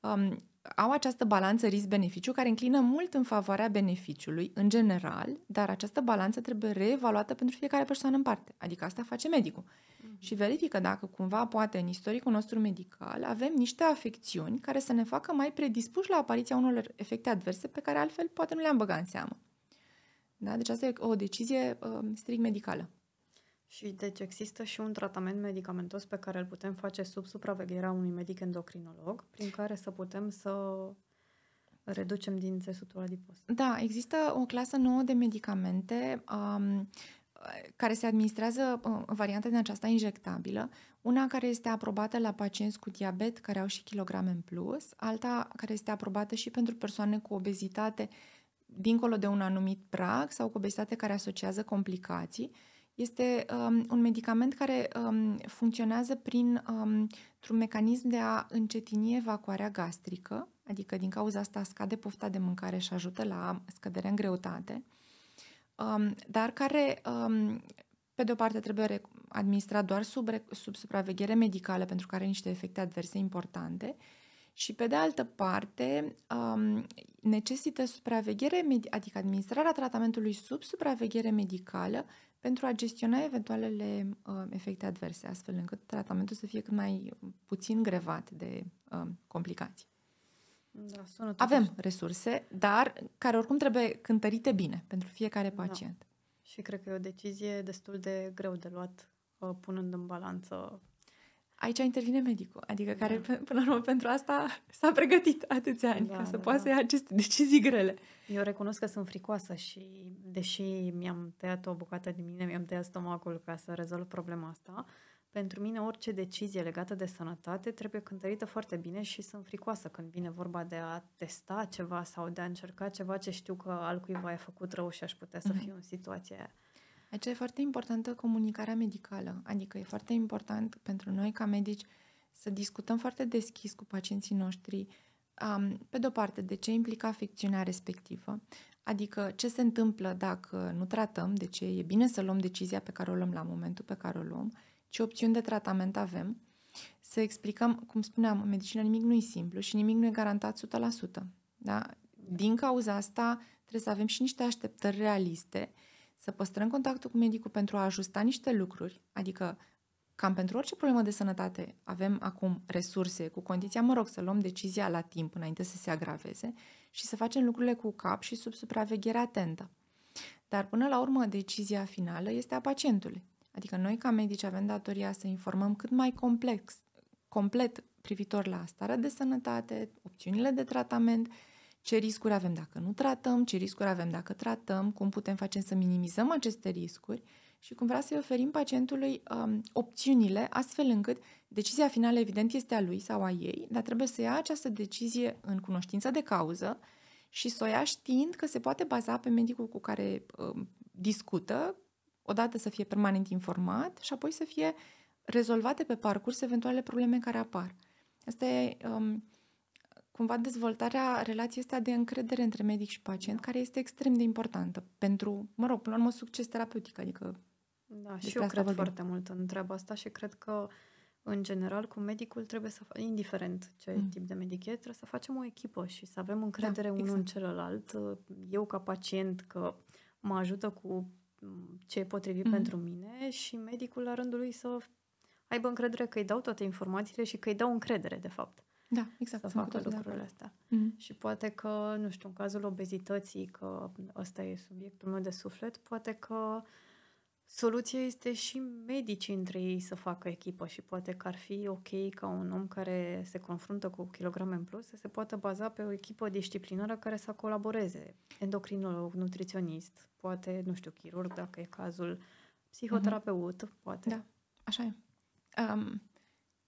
um, au această balanță risc-beneficiu care înclină mult în favoarea beneficiului în general, dar această balanță trebuie reevaluată pentru fiecare persoană în parte. Adică asta face medicul. Mm-hmm. Și verifică dacă cumva poate în istoricul nostru medical avem niște afecțiuni care să ne facă mai predispuși la apariția unor efecte adverse pe care altfel poate nu le-am băgat în seamă. Da? Deci asta e o decizie uh, strict medicală. Și deci există și un tratament medicamentos pe care îl putem face sub supravegherea unui medic endocrinolog, prin care să putem să reducem din țesutul adipos. Da, există o clasă nouă de medicamente um, care se administrează uh, varianta din aceasta injectabilă, una care este aprobată la pacienți cu diabet care au și kilograme în plus, alta care este aprobată și pentru persoane cu obezitate dincolo de un anumit prag sau cu obezitate care asociază complicații este um, un medicament care um, funcționează prin um, un mecanism de a încetini evacuarea gastrică, adică din cauza asta scade pofta de mâncare și ajută la scăderea în greutate, um, dar care, um, pe de o parte, trebuie administrat doar sub, sub supraveghere medicală pentru că are niște efecte adverse importante și, pe de altă parte, um, necesită supraveghere, adică administrarea tratamentului sub supraveghere medicală pentru a gestiona eventualele uh, efecte adverse, astfel încât tratamentul să fie cât mai puțin grevat de uh, complicații. Da, sună Avem resurse, dar care oricum trebuie cântărite bine pentru fiecare da. pacient. Da. Și cred că e o decizie destul de greu de luat, uh, punând în balanță aici intervine medicul, adică da. care până la urmă pentru asta s-a pregătit atâția ani da, ca să da, poată da. să ia aceste decizii grele. Eu recunosc că sunt fricoasă și deși mi-am tăiat o bucată din mine, mi-am tăiat stomacul ca să rezolv problema asta, pentru mine orice decizie legată de sănătate trebuie cântărită foarte bine și sunt fricoasă când vine vorba de a testa ceva sau de a încerca ceva ce știu că altcuiva a făcut rău și aș putea să mm-hmm. fiu în situația aia. Aici e foarte importantă comunicarea medicală, adică e foarte important pentru noi ca medici să discutăm foarte deschis cu pacienții noștri, um, pe de-o parte, de ce implică afecțiunea respectivă, adică ce se întâmplă dacă nu tratăm, de ce e bine să luăm decizia pe care o luăm la momentul pe care o luăm, ce opțiuni de tratament avem, să explicăm, cum spuneam, în medicină nimic nu e simplu și nimic nu e garantat 100%. Da? Din cauza asta trebuie să avem și niște așteptări realiste să păstrăm contactul cu medicul pentru a ajusta niște lucruri, adică cam pentru orice problemă de sănătate avem acum resurse, cu condiția, mă rog, să luăm decizia la timp înainte să se agraveze și să facem lucrurile cu cap și sub supraveghere atentă. Dar până la urmă, decizia finală este a pacientului. Adică noi, ca medici, avem datoria să informăm cât mai complex, complet privitor la starea de sănătate, opțiunile de tratament, ce riscuri avem dacă nu tratăm, ce riscuri avem dacă tratăm, cum putem face să minimizăm aceste riscuri și cum vrea să-i oferim pacientului um, opțiunile astfel încât decizia finală evident este a lui sau a ei, dar trebuie să ia această decizie în cunoștință de cauză și să o ia știind că se poate baza pe medicul cu care um, discută, odată să fie permanent informat și apoi să fie rezolvate pe parcurs eventuale probleme care apar. Asta e um, cumva dezvoltarea relației astea de încredere între medic și pacient, care este extrem de importantă pentru, mă rog, până la urmă, succes terapeutic, adică da, și eu cred vorbim. foarte mult în treaba asta și cred că, în general, cu medicul trebuie să, indiferent ce mm. tip de medic e, trebuie să facem o echipă și să avem încredere da, unul exact. în celălalt. Eu, ca pacient, că mă ajută cu ce e potrivit mm. pentru mine și medicul, la rândul lui, să aibă încredere că îi dau toate informațiile și că îi dau încredere, de fapt. Da, exact. Să facă lucrurile astea. Mm-hmm. Și poate că, nu știu, în cazul obezității, că ăsta e subiectul meu de suflet, poate că soluția este și medicii între ei să facă echipă și poate că ar fi ok ca un om care se confruntă cu kilograme în plus să se poată baza pe o echipă disciplinară care să colaboreze. Endocrinolog, nutriționist, poate, nu știu, chirurg dacă e cazul, psihoterapeut, mm-hmm. poate. Da, așa e. Um,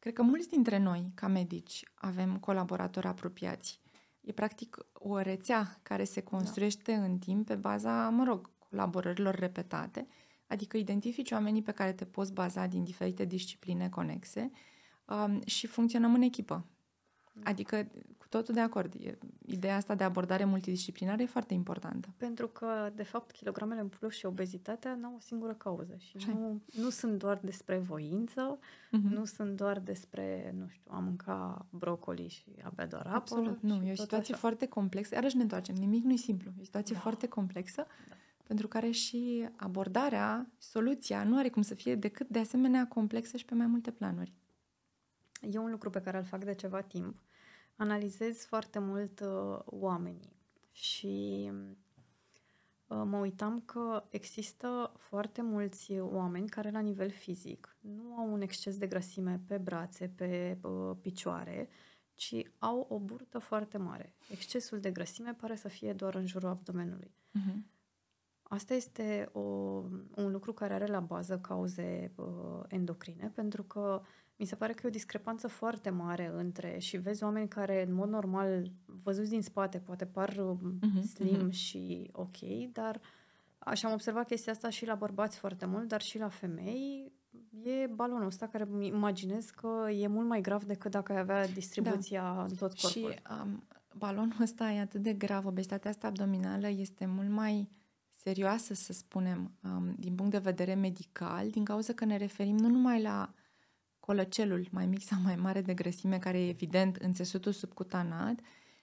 cred că mulți dintre noi, ca medici, avem colaboratori apropiați. E practic o rețea care se construiește da. în timp pe baza, mă rog, colaborărilor repetate, adică identifici oamenii pe care te poți baza din diferite discipline conexe um, și funcționăm în echipă. Adică, cu totul de acord, e, ideea asta de abordare multidisciplinară e foarte importantă. Pentru că, de fapt, kilogramele în plus și obezitatea n-au o singură cauză și nu, nu sunt doar despre voință, uh-huh. nu sunt doar despre, nu știu, a mânca brocoli și a bea doar apă. Absolut, nu, e o situație așa. foarte complexă. Iarăși ne întoarcem, nimic nu e simplu. E o situație da. foarte complexă. Da pentru care și abordarea, soluția, nu are cum să fie decât de asemenea complexă și pe mai multe planuri. E un lucru pe care îl fac de ceva timp analizez foarte mult uh, oamenii și uh, mă uitam că există foarte mulți oameni care la nivel fizic nu au un exces de grăsime pe brațe, pe uh, picioare, ci au o burtă foarte mare. Excesul de grăsime pare să fie doar în jurul abdomenului. Uh-huh. Asta este o, un lucru care are la bază cauze uh, endocrine, pentru că mi se pare că e o discrepanță foarte mare între și vezi oameni care în mod normal văzuți din spate poate par uh-huh, slim uh-huh. și ok, dar așa am observat chestia asta și la bărbați foarte mult, dar și la femei e balonul ăsta care îmi imaginez că e mult mai grav decât dacă ai avea distribuția da. în tot corpul. Și um, balonul ăsta e atât de grav, obezitatea asta abdominală este mult mai serioasă, să spunem, um, din punct de vedere medical, din cauza că ne referim nu numai la colăcelul mai mic sau mai mare de grăsime, care e evident în țesutul subcutanat,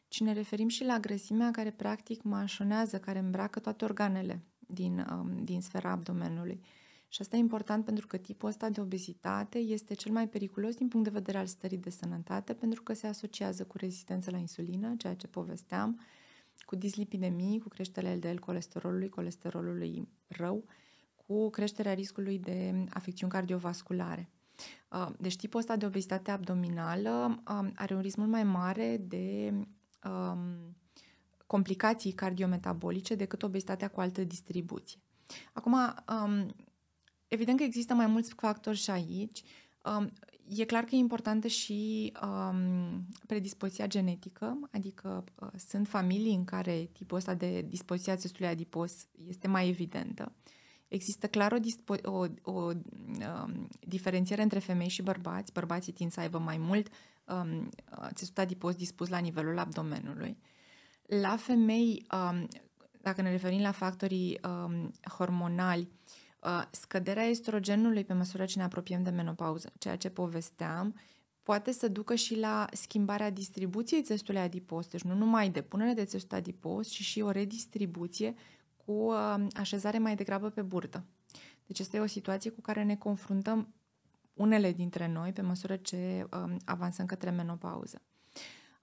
ci ne referim și la grăsimea care practic mașonează, care îmbracă toate organele din, um, din sfera abdomenului. Și asta e important pentru că tipul ăsta de obezitate este cel mai periculos din punct de vedere al stării de sănătate, pentru că se asociază cu rezistență la insulină, ceea ce povesteam, cu dislipidemii, cu creșterea LDL colesterolului, colesterolului rău, cu creșterea riscului de afecțiuni cardiovasculare. Uh, deci tipul ăsta de obezitate abdominală um, are un risc mult mai mare de um, complicații cardiometabolice decât obezitatea cu altă distribuție. Acum, um, evident că există mai mulți factori și aici. Um, e clar că e importantă și um, predispoziția genetică, adică uh, sunt familii în care tipul ăsta de dispoziție a țesutului adipos este mai evidentă. Există clar o, dispo- o, o um, diferențiere între femei și bărbați. Bărbații tind să aibă mai mult um, țesut adipos dispus la nivelul abdomenului. La femei, um, dacă ne referim la factorii um, hormonali, uh, scăderea estrogenului pe măsură ce ne apropiem de menopauză, ceea ce povesteam, poate să ducă și la schimbarea distribuției țestului adipos, deci nu numai depunere de țesut adipos, ci și o redistribuție cu uh, așezare mai degrabă pe burtă. Deci asta e o situație cu care ne confruntăm unele dintre noi pe măsură ce um, avansăm către menopauză.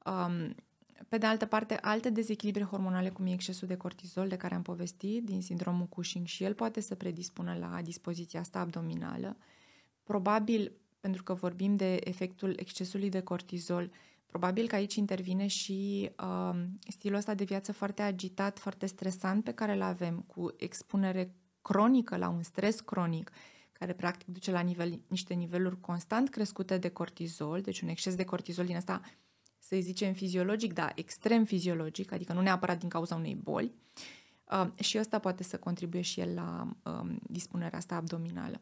Um, pe de altă parte, alte dezechilibre hormonale, cum e excesul de cortizol, de care am povestit, din sindromul Cushing, și el poate să predispună la dispoziția asta abdominală. Probabil, pentru că vorbim de efectul excesului de cortizol, probabil că aici intervine și uh, stilul ăsta de viață foarte agitat, foarte stresant pe care îl avem, cu expunere cronică la un stres cronic, care practic duce la nivel, niște niveluri constant crescute de cortizol, deci un exces de cortizol din asta să zicem fiziologic, dar extrem fiziologic, adică nu neapărat din cauza unei boli, uh, și ăsta poate să contribuie și el la um, dispunerea asta abdominală.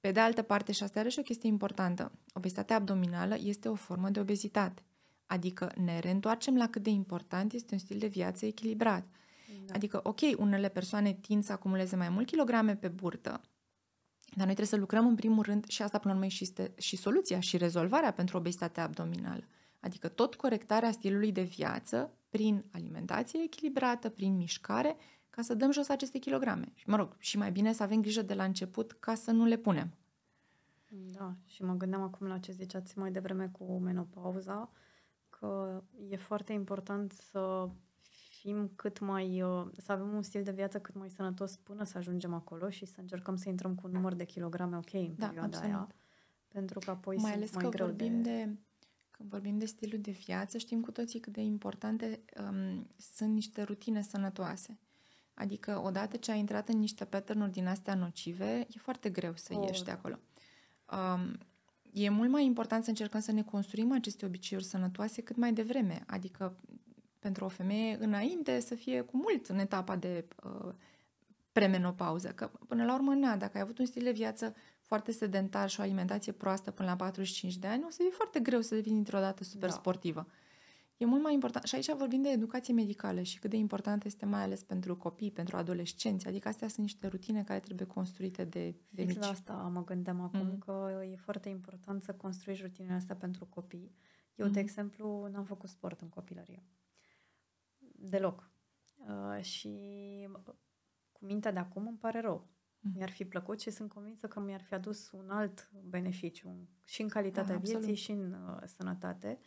Pe de altă parte, și asta are și o chestie importantă, obezitatea abdominală este o formă de obezitate. Adică ne reîntoarcem la cât de important este un stil de viață echilibrat. Da. Adică, ok, unele persoane tind să acumuleze mai mult kilograme pe burtă, dar noi trebuie să lucrăm în primul rând și asta până la urmă și, este, și soluția și rezolvarea pentru obezitatea abdominală. Adică tot corectarea stilului de viață prin alimentație echilibrată, prin mișcare, ca să dăm jos aceste kilograme. Și mă rog, și mai bine să avem grijă de la început ca să nu le punem. Da, și mă gândeam acum la ce ziceați mai devreme cu menopauza, că e foarte important să fim cât mai, uh, să avem un stil de viață cât mai sănătos până să ajungem acolo și să încercăm să intrăm cu un număr de kilograme ok în da, perioada absolut. aia. Pentru că apoi mai ales mai că greu vorbim de... de când vorbim de stilul de viață, știm cu toții cât de importante um, sunt niște rutine sănătoase. Adică, odată ce ai intrat în niște pattern din astea nocive, e foarte greu să oh. ieși de acolo. Um, e mult mai important să încercăm să ne construim aceste obiceiuri sănătoase cât mai devreme. Adică, pentru o femeie, înainte să fie cu mult în etapa de uh, premenopauză. Că, până la urmă, na, dacă ai avut un stil de viață foarte sedentar și o alimentație proastă până la 45 de ani, o să fie foarte greu să devii dintr-o dată super da. sportivă. E mult mai important. Și aici vorbim de educație medicală și cât de important este mai ales pentru copii, pentru adolescenți. Adică astea sunt niște rutine care trebuie construite de, de mici. la asta mă gândeam acum, mm. că e foarte important să construiești rutinele astea pentru copii. Eu, mm. de exemplu, n-am făcut sport în copilărie. Deloc. Uh, și cu mintea de acum îmi pare rău. Mm. Mi-ar fi plăcut și sunt convinsă că mi-ar fi adus un alt beneficiu și în calitatea da, vieții absolut. și în uh, sănătate.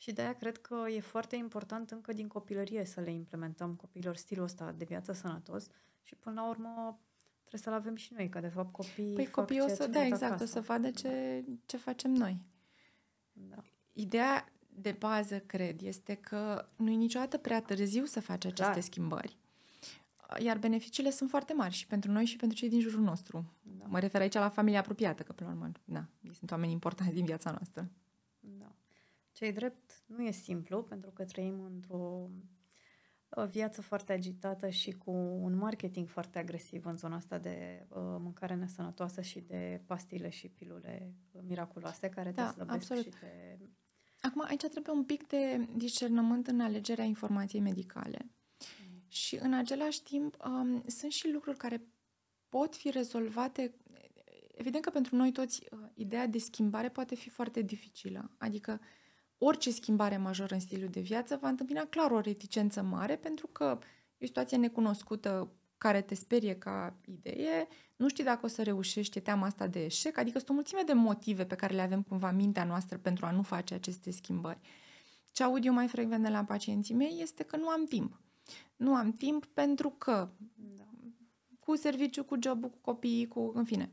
Și de aia cred că e foarte important încă din copilărie să le implementăm copiilor stilul ăsta de viață sănătos și până la urmă trebuie să-l avem și noi, că de fapt copiii Păi copiii o să, da, exact, acasă. o să vadă ce, da. ce facem noi. Da. Ideea de bază, cred, este că nu e niciodată prea târziu să faci aceste Clar. schimbări. Iar beneficiile sunt foarte mari și pentru noi și pentru cei din jurul nostru. Da. Mă refer aici la familia apropiată, că până la urmă, da, ei sunt oameni importanți din viața noastră. Da. Cei drept nu e simplu, pentru că trăim într-o o viață foarte agitată și cu un marketing foarte agresiv în zona asta de uh, mâncare nesănătoasă și de pastile și pilule miraculoase care da, te slăbesc absolut. și te... Acum, aici trebuie un pic de discernământ în alegerea informației medicale. Și în același timp um, sunt și lucruri care pot fi rezolvate. Evident că pentru noi toți uh, ideea de schimbare poate fi foarte dificilă. Adică orice schimbare majoră în stilul de viață va întâmpina clar o reticență mare pentru că e o situație necunoscută care te sperie ca idee, nu știi dacă o să reușești, e teama asta de eșec, adică sunt o mulțime de motive pe care le avem cumva în mintea noastră pentru a nu face aceste schimbări. Ce aud eu mai frecvent de la pacienții mei este că nu am timp. Nu am timp pentru că da. cu serviciu, cu job cu copiii, cu, în fine.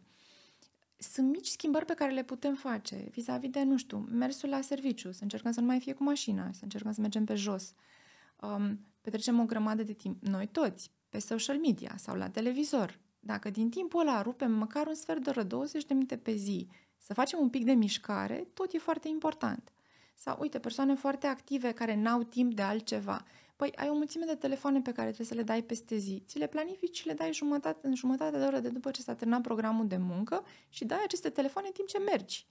Sunt mici schimbări pe care le putem face vis-a-vis de, nu știu, mersul la serviciu, să încercăm să nu mai fie cu mașina, să încercăm să mergem pe jos. Um, petrecem o grămadă de timp, noi toți, pe social media sau la televizor. Dacă din timpul ăla rupem măcar un sfert de oră, 20 de minute pe zi, să facem un pic de mișcare, tot e foarte important. Sau, uite, persoane foarte active care n-au timp de altceva. Păi ai o mulțime de telefoane pe care trebuie să le dai peste zi. Ți le planifici și le dai jumătate, în jumătate de oră de după ce s-a terminat programul de muncă și dai aceste telefoane în timp ce mergi.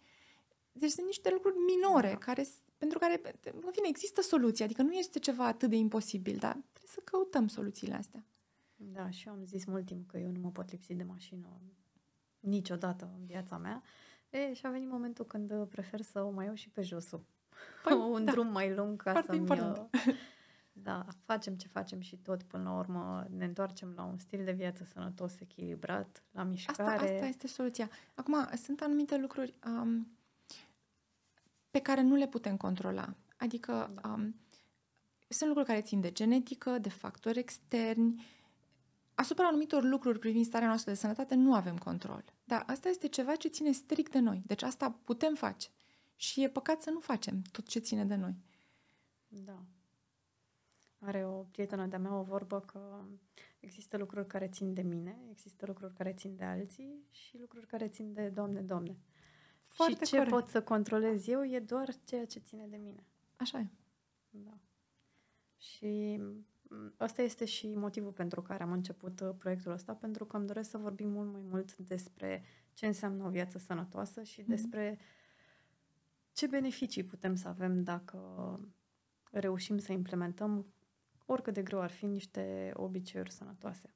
Deci sunt niște lucruri minore da. care, pentru care, în fine, există soluții. Adică nu este ceva atât de imposibil, dar trebuie să căutăm soluțiile astea. Da, și eu am zis mult timp că eu nu mă pot lipsi de mașină niciodată în viața mea. E, și a venit momentul când prefer să o mai iau și pe josul. Păi, un da. drum mai lung ca Foarte să-mi... Important. Da, facem ce facem și tot până la urmă ne întoarcem la un stil de viață sănătos, echilibrat, la mișcare. Asta, asta este soluția. Acum, sunt anumite lucruri um, pe care nu le putem controla. Adică da. um, sunt lucruri care țin de genetică, de factori externi. Asupra anumitor lucruri privind starea noastră de sănătate nu avem control. Dar asta este ceva ce ține strict de noi. Deci asta putem face. Și e păcat să nu facem tot ce ține de noi. Da. Are o prietenă de-a mea o vorbă că există lucruri care țin de mine, există lucruri care țin de alții și lucruri care țin de Doamne, Doamne. Foarte și ce corect. pot să controlez eu e doar ceea ce ține de mine. Așa e. Da. Și ăsta este și motivul pentru care am început uh, proiectul ăsta, pentru că îmi doresc să vorbim mult mai mult despre ce înseamnă o viață sănătoasă și mm-hmm. despre ce beneficii putem să avem dacă reușim să implementăm oricât de greu ar fi niște obiceiuri sănătoase.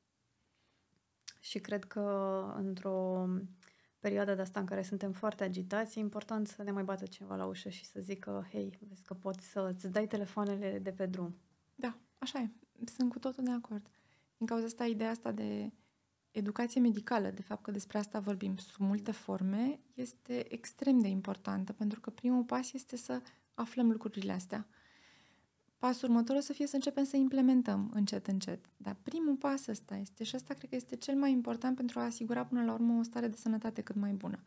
Și cred că într-o perioadă de asta în care suntem foarte agitați, e important să ne mai bată cineva la ușă și să zică, hei, vezi că poți să-ți dai telefoanele de pe drum. Da, așa e. Sunt cu totul de acord. Din cauza asta, ideea asta de educație medicală, de fapt că despre asta vorbim sub multe forme, este extrem de importantă, pentru că primul pas este să aflăm lucrurile astea. Pasul următor o să fie să începem să implementăm încet, încet. Dar primul pas ăsta este și ăsta cred că este cel mai important pentru a asigura până la urmă o stare de sănătate cât mai bună.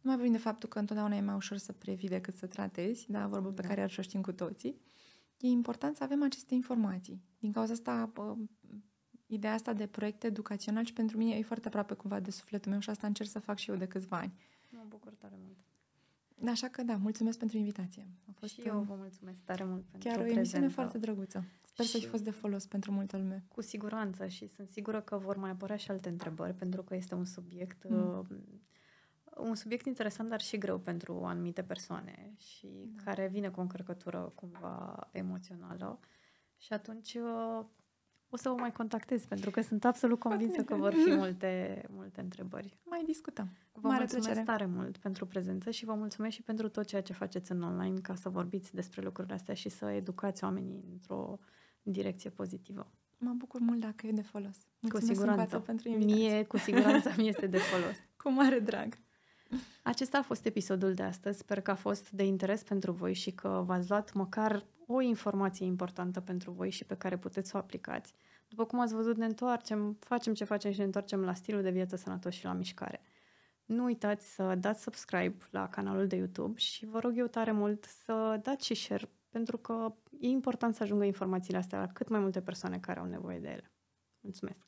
Nu mai vorbim de faptul că întotdeauna e mai ușor să previi decât să tratezi, da, vorbă pe da. care ar și știm cu toții. E important să avem aceste informații. Din cauza asta, bă, ideea asta de proiect educațional și pentru mine e foarte aproape cumva de sufletul meu și asta încerc să fac și eu de câțiva ani. Mă bucur tare mult. Așa că da, mulțumesc pentru invitație. A fost și eu vă mulțumesc tare mult pentru Chiar o emisiune foarte drăguță. Sper și... să fi fost de folos pentru multă lume. Cu siguranță și sunt sigură că vor mai apărea și alte întrebări pentru că este un subiect mm. uh, un subiect interesant, dar și greu pentru anumite persoane și da. care vine cu o încărcătură cumva emoțională. Și atunci uh, o să vă mai contactez, pentru că sunt absolut convinsă că vor fi multe, multe întrebări. Mai discutăm. Vă Mare mulțumesc plăcere. tare mult pentru prezență și vă mulțumesc și pentru tot ceea ce faceți în online ca să vorbiți despre lucrurile astea și să educați oamenii într-o direcție pozitivă. Mă bucur mult dacă e de folos. Mulțumesc cu siguranță. pentru invitație. Mie, cu siguranță, mi este de folos. cu mare drag. Acesta a fost episodul de astăzi. Sper că a fost de interes pentru voi și că v-ați luat măcar o informație importantă pentru voi și pe care puteți să o aplicați. După cum ați văzut, ne întoarcem, facem ce facem și ne întoarcem la stilul de viață sănătos și la mișcare. Nu uitați să dați subscribe la canalul de YouTube și vă rog eu tare mult să dați și share, pentru că e important să ajungă informațiile astea la cât mai multe persoane care au nevoie de ele. Mulțumesc!